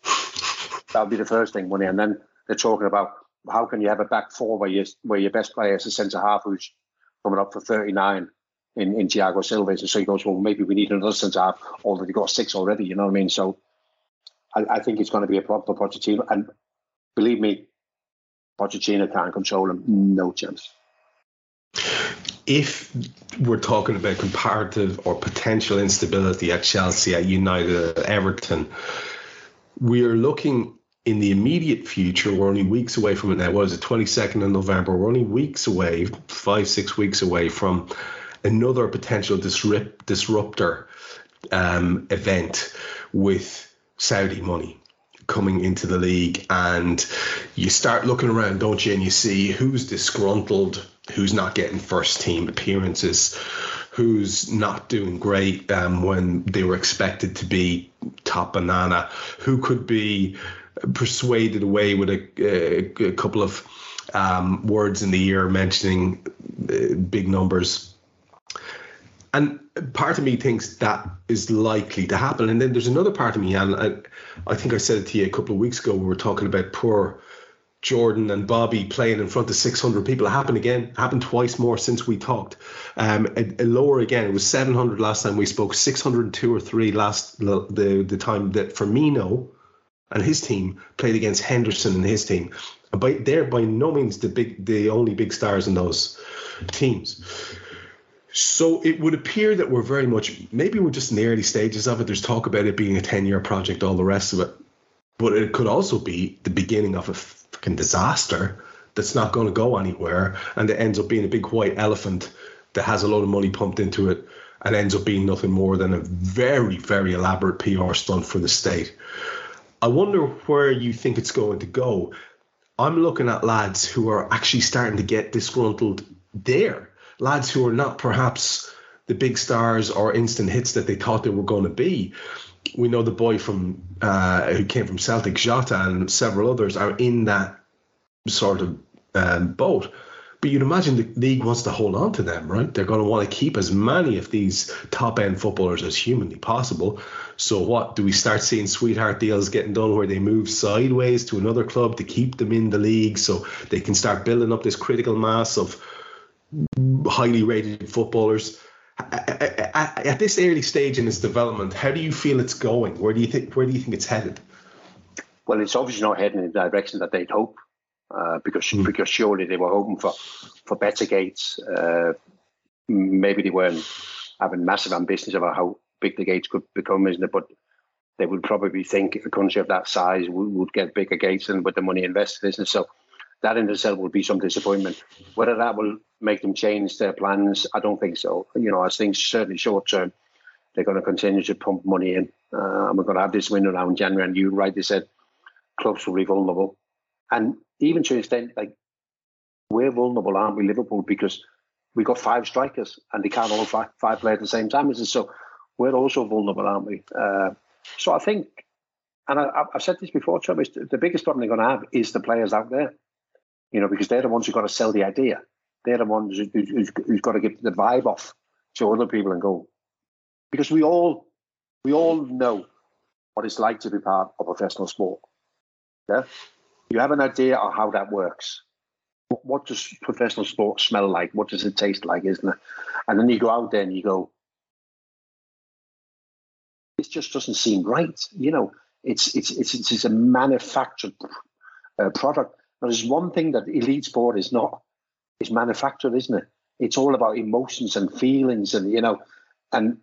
Speaker 3: that'll be the first thing, money. And then they're talking about how can you have a back four where, you, where your best player is a centre half who's coming up for 39 in, in Thiago Silva. And so he goes, well, maybe we need another centre half, although they got six already, you know what I mean? So I, I think it's going to be a problem for Pochettino. And believe me, Pochettino can't control him. No chance.
Speaker 1: If we're talking about comparative or potential instability at Chelsea, at United, at Everton, we are looking in the immediate future. We're only weeks away from it now. What is it, 22nd of November? We're only weeks away, five, six weeks away from another potential disrupt, disruptor um, event with Saudi money coming into the league and you start looking around don't you and you see who's disgruntled who's not getting first team appearances who's not doing great um, when they were expected to be top banana who could be persuaded away with a, a, a couple of um, words in the year mentioning uh, big numbers. And part of me thinks that is likely to happen. And then there's another part of me, and I, I think I said it to you a couple of weeks ago. We were talking about poor Jordan and Bobby playing in front of 600 people. It happened again, happened twice more since we talked. Um, a, a lower again, it was 700 last time we spoke, 602 or three last the the time that Firmino and his team played against Henderson and his team. By they're by no means the big, the only big stars in those teams. So it would appear that we're very much, maybe we're just in the early stages of it. There's talk about it being a 10 year project, all the rest of it. But it could also be the beginning of a fucking disaster that's not going to go anywhere and it ends up being a big white elephant that has a lot of money pumped into it and ends up being nothing more than a very, very elaborate PR stunt for the state. I wonder where you think it's going to go. I'm looking at lads who are actually starting to get disgruntled there lads who are not perhaps the big stars or instant hits that they thought they were going to be. We know the boy from uh, who came from Celtic, Jota, and several others are in that sort of um, boat. But you'd imagine the league wants to hold on to them, right? They're going to want to keep as many of these top end footballers as humanly possible. So, what do we start seeing sweetheart deals getting done where they move sideways to another club to keep them in the league so they can start building up this critical mass of highly rated footballers. At this early stage in its development, how do you feel it's going? Where do you think where do you think it's headed?
Speaker 3: Well, it's obviously not heading in the direction that they'd hope, uh, because mm. because surely they were hoping for for better gates. Uh, maybe they weren't having massive ambitions about how big the gates could become, isn't it? But they would probably think a country of that size would, would get bigger gates than with the money invested, isn't it? So that in itself will be some disappointment. Whether that will make them change their plans, I don't think so. You know, I think certainly short term, they're going to continue to pump money in. Uh, and we're going to have this window now in January. And you rightly said clubs will be vulnerable. And even to an extent, like, we're vulnerable, aren't we, Liverpool? Because we've got five strikers and they can't all five, five play at the same time. So we're also vulnerable, aren't we? Uh, so I think and I, have said this before, Chubb, the biggest problem they're going to have is the players out there, you know, because they're the ones who've got to sell the idea. They're the ones who, who's, who's got to get the vibe off to other people and go, because we all we all know what it's like to be part of professional sport. Yeah, you have an idea of how that works. What, does professional sport smell like? What does it taste like? Isn't it? And then you go out there and you go, this just doesn't seem right. You know, it's it's it's it's a manufactured uh, product. There's one thing that elite sport is not is manufactured, isn't it? It's all about emotions and feelings, and you know, and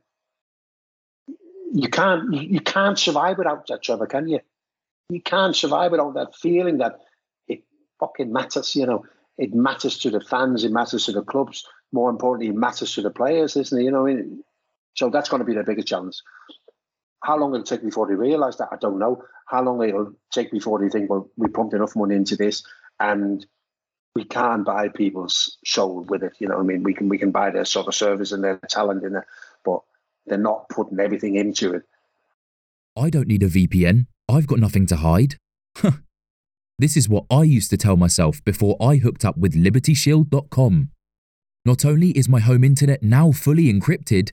Speaker 3: you can't you can't survive without that, Trevor, can you? You can't survive without that feeling that it fucking matters. You know, it matters to the fans, it matters to the clubs. More importantly, it matters to the players, isn't it? You know, so that's going to be the biggest challenge. How long it'll take before they realise that, I don't know. How long it'll take before they think, well, we pumped enough money into this, and we can buy people's soul with it. You know, I mean, we can we can buy their sort of service and their talent in it, but they're not putting everything into it.
Speaker 6: I don't need a VPN. I've got nothing to hide. this is what I used to tell myself before I hooked up with LibertyShield.com. Not only is my home internet now fully encrypted,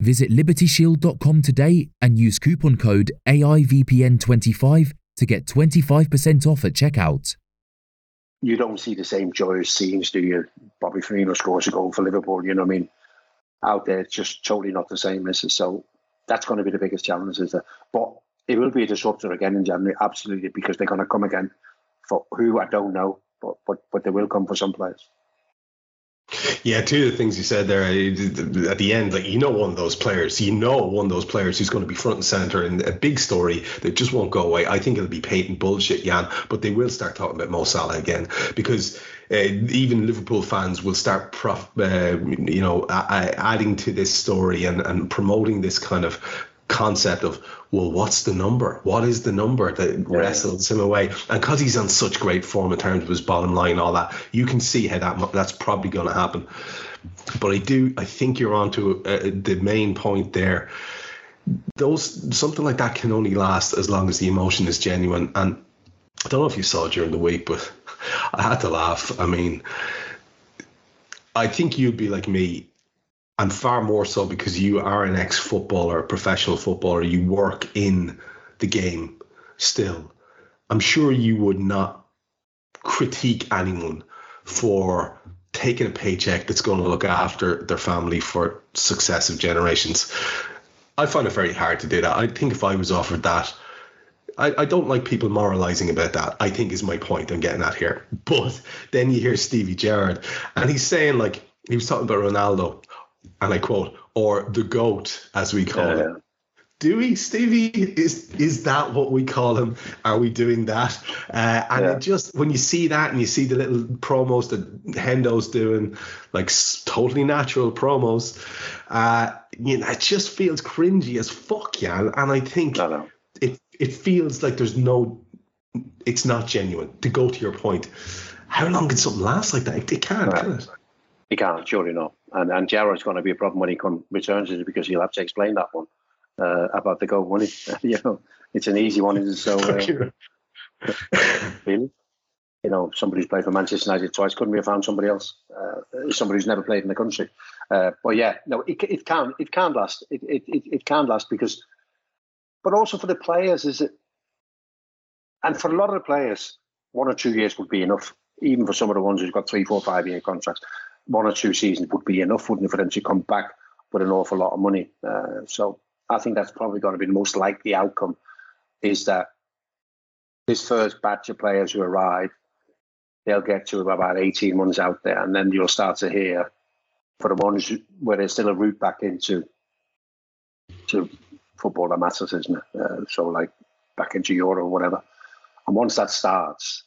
Speaker 6: Visit libertyshield.com today and use coupon code AIVPN25 to get 25% off at checkout.
Speaker 3: You don't see the same joyous scenes, do you? Bobby Firmino scores a goal for Liverpool, you know what I mean? Out there, it's just totally not the same, is it? So that's going to be the biggest challenge, is it? But it will be a disruptor again in January, absolutely, because they're going to come again for who I don't know, but but but they will come for some players.
Speaker 1: Yeah, two of the things you said there at the end, like you know, one of those players, you know, one of those players who's going to be front and center in a big story that just won't go away. I think it'll be patent bullshit, Jan, but they will start talking about Mo Salah again because uh, even Liverpool fans will start, prof, uh, you know, adding to this story and, and promoting this kind of concept of well what's the number? What is the number that yeah. wrestles him away? And because he's on such great form in terms of his bottom line all that you can see how that that's probably going to happen. But i do i think you're on to uh, the main point there. Those something like that can only last as long as the emotion is genuine. And i don't know if you saw during the week but i had to laugh. I mean i think you'd be like me and far more so because you are an ex footballer, professional footballer, you work in the game still. I'm sure you would not critique anyone for taking a paycheck that's going to look after their family for successive generations. I find it very hard to do that. I think if I was offered that, I, I don't like people moralizing about that. I think is my point I'm getting at here. But then you hear Stevie Gerrard, and he's saying like he was talking about Ronaldo and I quote, or the goat, as we call yeah. him. Do we, Stevie? Is is that what we call him? Are we doing that? Uh, and yeah. it just when you see that and you see the little promos that Hendo's doing, like totally natural promos, uh, you know, it just feels cringy as fuck, yeah. And I think it it feels like there's no, it's not genuine. To go to your point, how long can something last like that? It can't, right. can it?
Speaker 3: He can't, surely not. And and Gerrard's going to be a problem when he come, returns it because he'll have to explain that one uh, about the goal money. you know, it's an easy one, isn't it? So, uh, really, you know, somebody who's played for Manchester United twice couldn't we have found somebody else? Uh, somebody who's never played in the country. Uh, but yeah, no, it, it can it can last. It, it it it can last because, but also for the players, is it? And for a lot of the players, one or two years would be enough even for some of the ones who've got three, four, five year contracts, one or two seasons would be enough, wouldn't it, for them to come back with an awful lot of money. Uh, so I think that's probably going to be the most likely outcome is that this first batch of players who arrive, they'll get to about 18 months out there, and then you'll start to hear for the ones where there's still a route back into to football that matters, isn't it? Uh, so like back into Euro or whatever. And once that starts,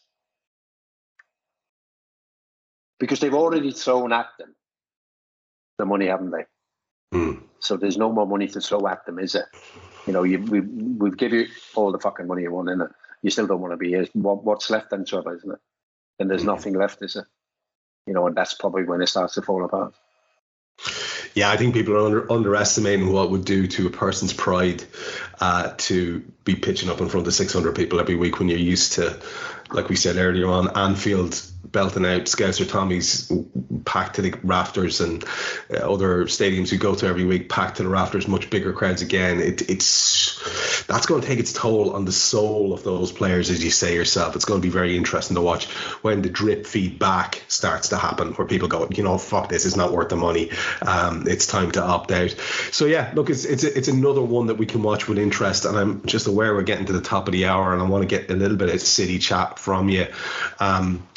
Speaker 3: because they've already thrown at them the money, haven't they?
Speaker 1: Mm.
Speaker 3: So there's no more money to throw at them, is it? You know, you, we, we've given you all the fucking money you want in it. You still don't want to be here. What, what's left then, trouble, isn't it? Then there's mm. nothing left, is it? You know, and that's probably when it starts to fall apart.
Speaker 1: Yeah, I think people are under, underestimating what it would do to a person's pride uh, to be pitching up in front of 600 people every week when you're used to, like we said earlier on, Anfield belting out Scouser Tommy's packed to the rafters and uh, other stadiums we go to every week packed to the rafters, much bigger crowds again. It, it's that's going to take its toll on the soul of those players, as you say yourself. It's going to be very interesting to watch when the drip feedback starts to happen, where people go, you know, fuck this, it's not worth the money. Um, it's time to opt out. So yeah, look, it's it's it's another one that we can watch with interest, and I'm just aware we're getting to the top of the hour, and I want to get a little bit of city chat from you. Um,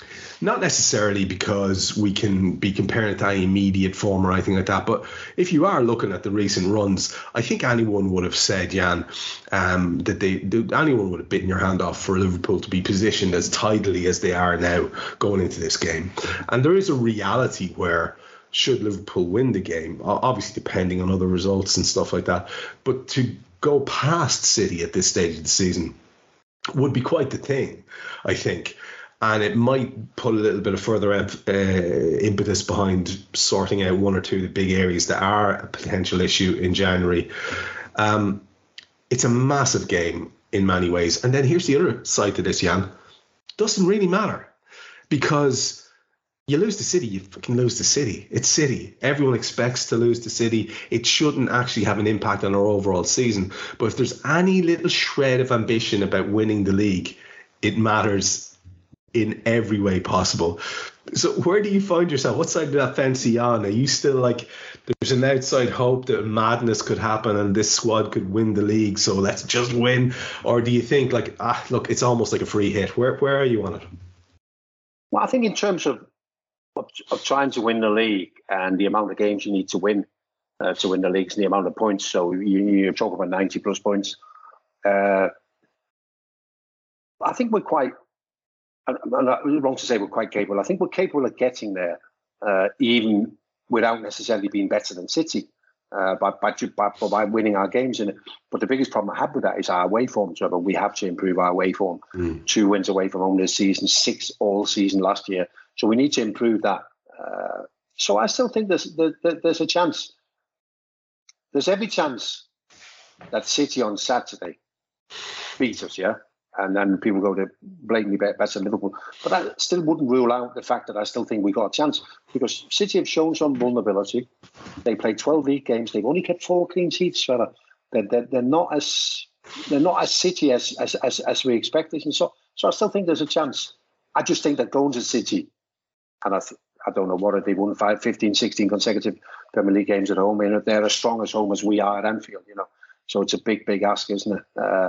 Speaker 1: not necessarily because we can be comparing it to any immediate form or anything like that, but if you are looking at the recent runs, I think anyone would have said, Jan, um, that they anyone would have bitten your hand off for Liverpool to be positioned as tidily as they are now going into this game. And there is a reality where should Liverpool win the game, obviously depending on other results and stuff like that, but to go past City at this stage of the season would be quite the thing, I think and it might put a little bit of further uh, impetus behind sorting out one or two of the big areas that are a potential issue in January. Um, it's a massive game in many ways. And then here's the other side to this, Jan. Doesn't really matter because you lose the city, you fucking lose the city. It's city. Everyone expects to lose the city. It shouldn't actually have an impact on our overall season. But if there's any little shred of ambition about winning the league, it matters in every way possible. So where do you find yourself? What side of that fence are you on? Are you still like there's an outside hope that madness could happen and this squad could win the league, so let's just win? Or do you think like ah look, it's almost like a free hit? Where where are you on it?
Speaker 3: Well, I think in terms of of, of trying to win the league and the amount of games you need to win uh, to win the leagues and the amount of points. So you, you're talking about 90 plus points. Uh, I think we're quite and, and wrong to say we're quite capable. I think we're capable of getting there, uh, even without necessarily being better than City. Uh, by, by, by, by winning our games it. But the biggest problem I have with that is our away form, Trevor. We have to improve our away form. Mm. Two wins away from home this season, six all season last year. So we need to improve that. Uh, so I still think there's there, there's a chance. There's every chance that City on Saturday beat us, yeah and then people go to blatantly bet better Liverpool. But that still wouldn't rule out the fact that I still think we got a chance because City have shown some vulnerability. They played 12 league games. They've only kept four clean sheets. They're, they're, they're not as they're not as City as as, as, as we expected. And so, so I still think there's a chance. I just think that going to City, and I, th- I don't know what they won five, 15, 16 consecutive Premier League games at home. And they're as strong as home as we are at Anfield, you know. So it's a big, big ask, isn't it? Uh,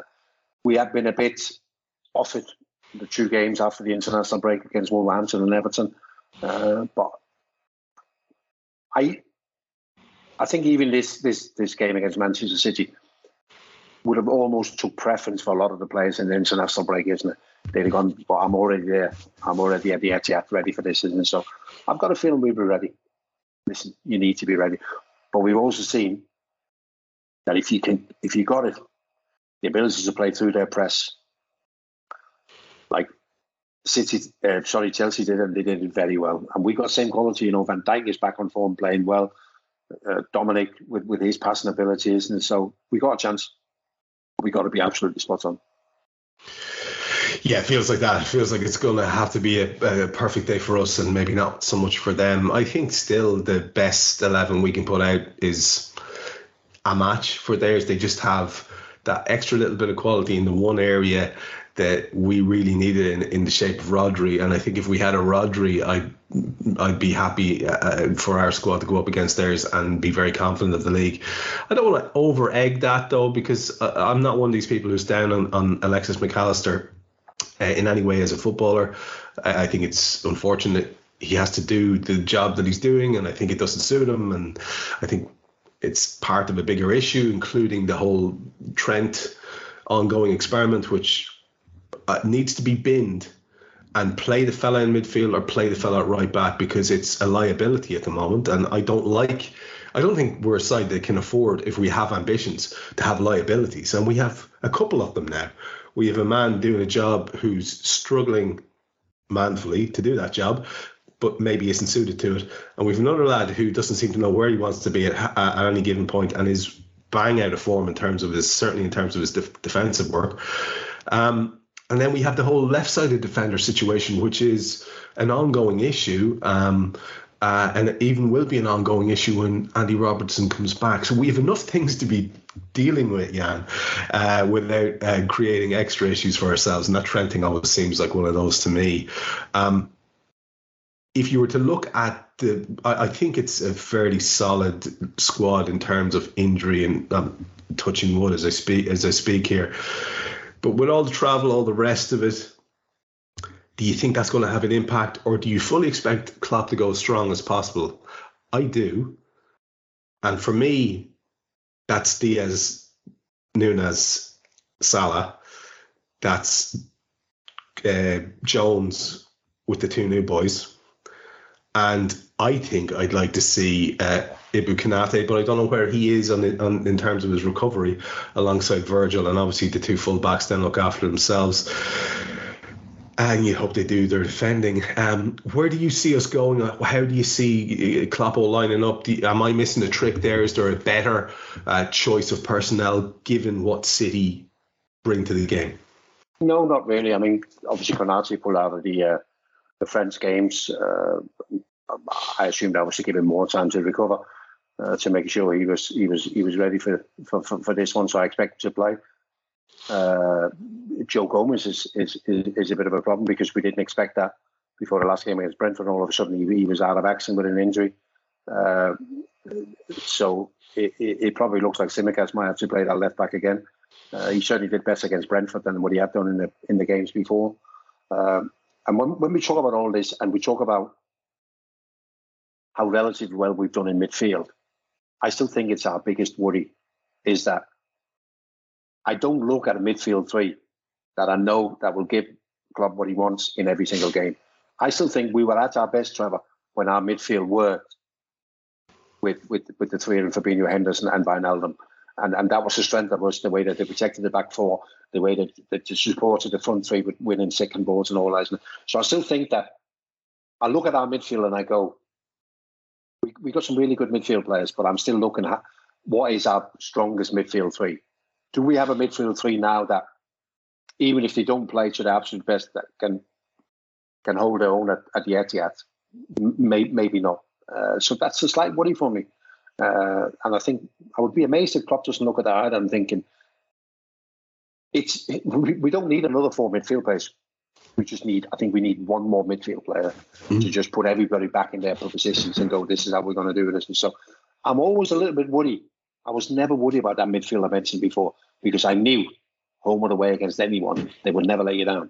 Speaker 3: we have been a bit off it the two games after the international break against Wolverhampton and Everton. Uh, but I I think even this this this game against Manchester City would have almost took preference for a lot of the players in the international break, isn't it? They'd have gone, but I'm already there. I'm already at the Etihad, ready for this, isn't? So I've got a feeling we'll be ready. Listen, you need to be ready. But we've also seen that if you can, if you got it, the ability to play through their press, like City, uh, sorry, Chelsea did, and they did it very well. And we got same quality. You know, Van Dijk is back on form, playing well. Uh, Dominik with, with his passing abilities, and so we got a chance. We got to be absolutely spot on.
Speaker 1: Yeah, it feels like that. It feels like it's going to have to be a, a, perfect day for us, and maybe not so much for them. I think still the best eleven we can put out is a match for theirs. They just have that extra little bit of quality in the one area that we really needed in, in the shape of Rodri. And I think if we had a Rodri, I'd I'd be happy uh, for our squad to go up against theirs and be very confident of the league. I don't want to over egg that though, because uh, I'm not one of these people who's down on, on Alexis Mac Allister uh, in any way as a footballer. I, I think it's unfortunate he has to do the job that he's doing, and I think it doesn't suit him. And I think it's part of a bigger issue, including the whole Trent ongoing experiment, which uh, needs to be binned and play the fella in midfield or play the fella at right back because it's a liability at the moment. And I don't like, I don't think we're a side that can afford, if we have ambitions, to have liabilities. And we have a couple of them now. We have a man doing a job who's struggling manfully to do that job, but maybe isn't suited to it. And we've another lad who doesn't seem to know where he wants to be at, at any given point and is bang out of form in terms of his, certainly in terms of his def- defensive work. Um, and then we have the whole left-sided defender situation, which is an ongoing issue. Um, uh, and it even will be an ongoing issue when Andy Robertson comes back. So we have enough things to be dealing with, Jan, uh, without uh, creating extra issues for ourselves. And that Trent thing always seems like one of those to me. Um, if you were to look at the, I, I, think it's a fairly solid squad in terms of injury and um, touching wood as I speak as I speak here. But with all the travel, all the rest of it, do you think that's going to have an impact, or do you fully expect Klopp to go as strong as possible? I do, and for me, that's Diaz, Nunez, Salah. That's uh, Jones with the two new boys, and I think I'd like to see uh, Ibou Konate, but I don't know where he is on, the, on, in terms of his recovery alongside Virgil, and obviously the two fullbacks then look after themselves. And you hope they do their defending. Um, where do you see us going? How do you see uh, Kloppo lining up? Am I missing a trick there? Is there a better uh, choice of personnel given what City bring to the game?
Speaker 3: No, not really. I mean, obviously Konate pulled out of the uh, the French games. Uh, I assumed obviously give him more time to recover uh, to make sure he was he was he was ready for for, for, for this one. So I expect him to play. Uh, Joe Gomez is, is, is a bit of a problem because we didn't expect that before the last game against Brentford. All of a sudden, he, he was out of action with an injury. Uh, so it, it, it, probably looks like Tsimikas might have to play that left back again. Uh, he certainly did better against Brentford than what he had done in the in the games before. Um, and when, when we talk about all this, and we talk about how relatively well we've done in midfield, I still think it's our biggest worry is that I don't look at a midfield three that I know that will give Klopp what he wants in every single game. I still think we were at our best, Trevor, when our midfield worked with with with the three and Fabinho Henderson and Wijnaldum. And and that was the strength of us, the way that they protected the back four, the way that, that they supported the front three with winning second balls and all that. So I still think that I look at our midfield and I go, we, we got some really good midfield players, but I'm still looking at what is our strongest midfield three. Do we have a midfield three now that, even if they don't play to the absolute best, that can can hold their own at, at the Etihad? May, maybe not. Uh, so that's a slight worry for me. Uh, and I think I would be amazed if Klopp doesn't look at that and thinking, it's we, we don't need another four midfield players we just need, I think we need one more midfield player mm-hmm. to just put everybody back in their positions and go, this is how we're going to do this. And so I'm always a little bit worried. I was never worried about that midfield I mentioned before because I knew home or away against anyone, they would never lay you down.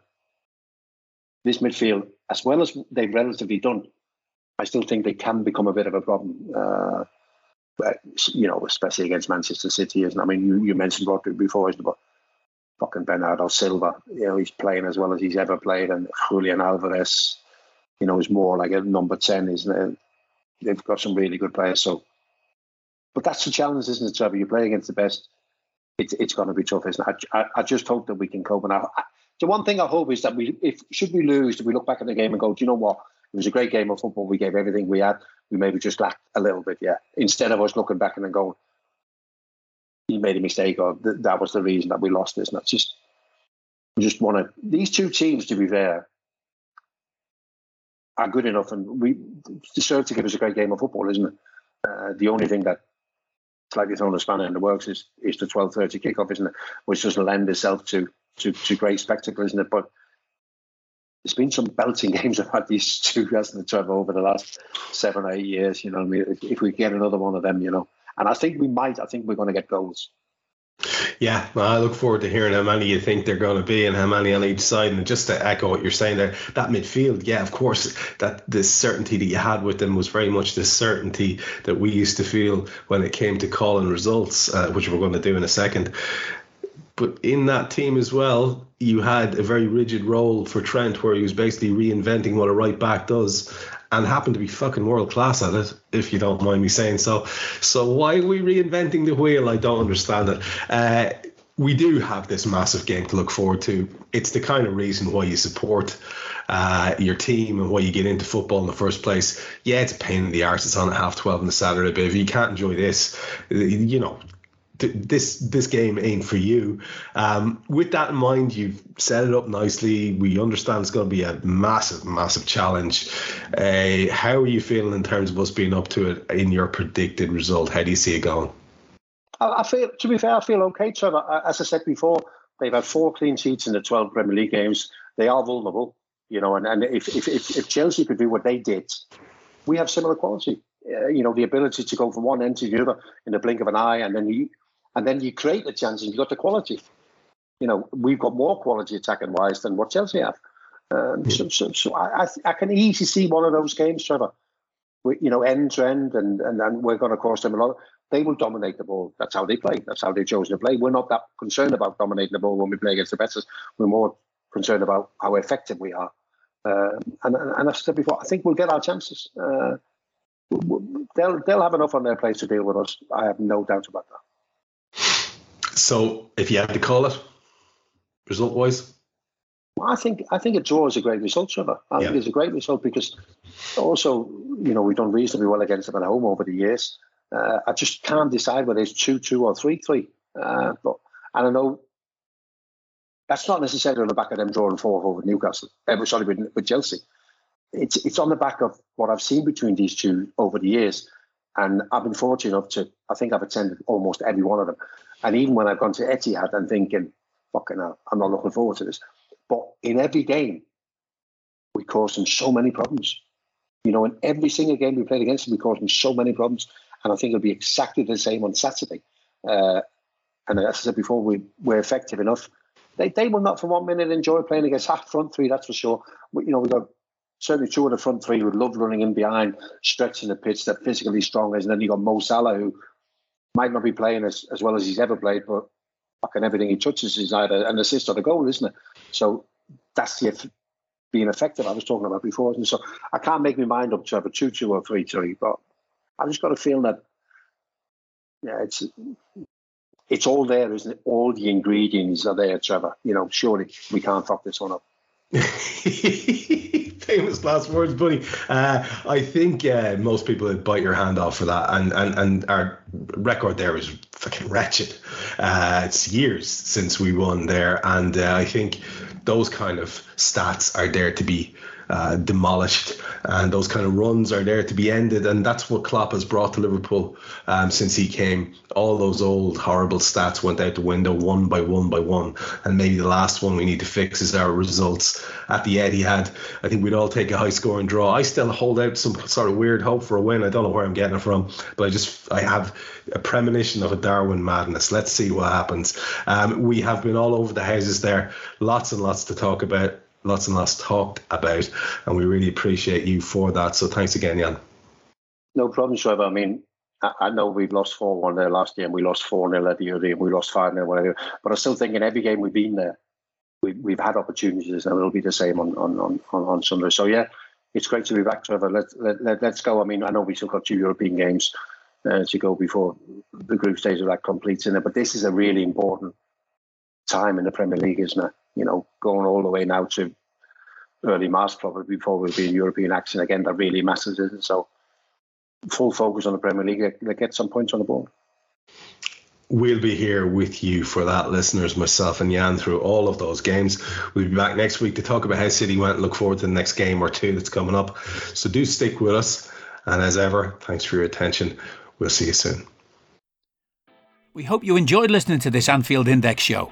Speaker 3: This midfield, as well as they've relatively done, I still think they can become a bit of a problem. Uh, but, you know, especially against Manchester City. Isn't I mean, you, you mentioned Rodri before, isn't it? But fucking Bernardo Silva. You know, he's playing as well as he's ever played, and Julian Alvarez, you know, is more like a number ten, isn't it? They've got some really good players. So, but that's the challenge, isn't it, Trevor? You play against the best. It's it's going to be tough, isn't it? I, I, I just hope that we can cope. And I, the one thing I hope is that we, if should we lose, we look back at the game and go, do you know what? It was a great game of football. We gave everything we had. We maybe just lacked a little bit, yeah. Instead of us looking back and then going, he made a mistake or th- that was the reason that we lost this. And that's just, we just want to, these two teams, to be fair, are good enough and we deserve to give us a great game of football, isn't it? Uh, the only thing that slightly thrown a spanner in the works is, is the 12.30 kickoff, isn't it? Which doesn't lend itself to, to, to great spectacle, isn't it? But there's been some belting games about these two, hasn't it, over the last seven or eight years. You know, I mean, if, if, we get another one of them, you know, and I think we might. I think we're going to get goals.
Speaker 1: Yeah, I look forward to hearing how many you think they're going to be and how many on each side. And just to echo what you're saying there, that midfield, yeah, of course, that the certainty that you had with them was very much the certainty that we used to feel when it came to calling results, uh, which we're going to do in a second. But in that team as well, you had a very rigid role for Trent where he was basically reinventing what a right back does and happen to be fucking world class at it, if you don't mind me saying so. So why are we reinventing the wheel? I don't understand it. Uh, we do have this massive game to look forward to. It's the kind of reason why you support uh, your team and why you get into football in the first place. Yeah, it's a pain in the arse. It's on at half twelve on the Saturday, but if you can't enjoy this, you know, this this game ain't for you. Um, with that in mind, you've set it up nicely. We understand it's going to be a massive, massive challenge. Uh, how are you feeling in terms of us being up to it in your predicted result? How do you see it going?
Speaker 3: I feel, to be fair, I feel okay, Trevor. As I said before, they've had four clean sheets in the 12 Premier League games. They are vulnerable, you know, and, and if, if, if, if Chelsea could do what they did, we have similar quality. Uh, you know, the ability to go from one end to the other in the blink of an eye, and then you and then you create the chances. you've got the quality. You know, we've got more quality attacking wise than what Chelsea have. Um, so, so, so I, I, can easily see one of those games, Trevor. We, you know, end to end, and and, and we're going to cost them a lot. They will dominate the ball. That's how they play. That's how they've chosen to play. We're not that concerned about dominating the ball when we play against the best. We're more concerned about how effective we are. Uh, and, and, and as I said before, I think we'll get our chances. Uh, they'll they'll have enough on their plate to deal with us. I have no doubt about that.
Speaker 1: So, if you had to call it, result wise,
Speaker 3: well, I think I think a draw is a great result, Trevor. I yeah. think it's a great result because also, you know, we've done reasonably well against them at home over the years. Uh, I just can't decide whether it's two two or three three. Uh, but and I know that's not necessarily on the back of them drawing four over Newcastle. Uh, sorry, with, with Chelsea. It's it's on the back of what I've seen between these two over the years, and I've been fortunate enough to. I think I've attended almost every one of them. And even when I've gone to Etihad, I'm thinking, fucking hell, I'm not looking forward to this. But in every game, we caused them so many problems. You know, in every single game we played against them, we caused them so many problems. And I think it'll be exactly the same on Saturday. Uh, and as I said before, we, we're effective enough. They, they will not for one minute enjoy playing against half front three, that's for sure. We, you know, we've got certainly two of the front three who love running in behind, stretching the pitch, they're physically strong. And then you've got Mo Salah, who might not be playing as, as well as he's ever played, but fucking everything he touches is either an assist or a goal, isn't it? So that's the being effective I was talking about before. And so I can't make my mind up to have a 2 2 or 3 3, but I've just got a feeling that, yeah, it's it's all there, isn't it? All the ingredients are there, Trevor. You know, surely we can't fuck this one up.
Speaker 1: famous last words, buddy. Uh, I think uh, most people would bite your hand off for that, and and and our record there is fucking wretched. Uh, it's years since we won there, and uh, I think those kind of stats are there to be uh, demolished, and those kind of runs are there to be ended. And that's what Klopp has brought to Liverpool um, since he came. All those old horrible stats went out the window one by one by one. And maybe the last one we need to fix is our results at the Etihad. I think we'd all take a high scoring draw. I still hold out some sort of weird hope for a win. I don't know where I'm getting it from, but I just I have a premonition of a Darwin madness. Let's see what happens. Um, we have been all over the houses there, lots and lots to talk about lots and lots talked about, and we really appreciate you for that. So thanks again, Jan.
Speaker 3: No problem, Trevor. I mean, I, know we've lost 4 1 there last year, and we lost 4 0 at the other game, we lost 5 0, whatever. But I still think in every game we've been there, we, we've had opportunities, and it'll be the same on, on, on, on Sunday. So, yeah, it's great to be back, Trevor. Let's, let, let, us go. I mean, I know we've still got two European games uh, to go before the group stage of that completes in it, but this is a really important time in the Premier League, isn't it? You know, going all the way now to early March probably before we'll be in European action again. That really matters, isn't So full focus on the Premier League. They get some points on the board.
Speaker 1: We'll be here with you for that, listeners, myself and Jan, through all of those games. We'll be back next week to talk about how City went. And look forward to the next game or two that's coming up. So do stick with us. And as ever, thanks for your attention. We'll see you soon.
Speaker 4: We hope you enjoyed listening to this Anfield Index show.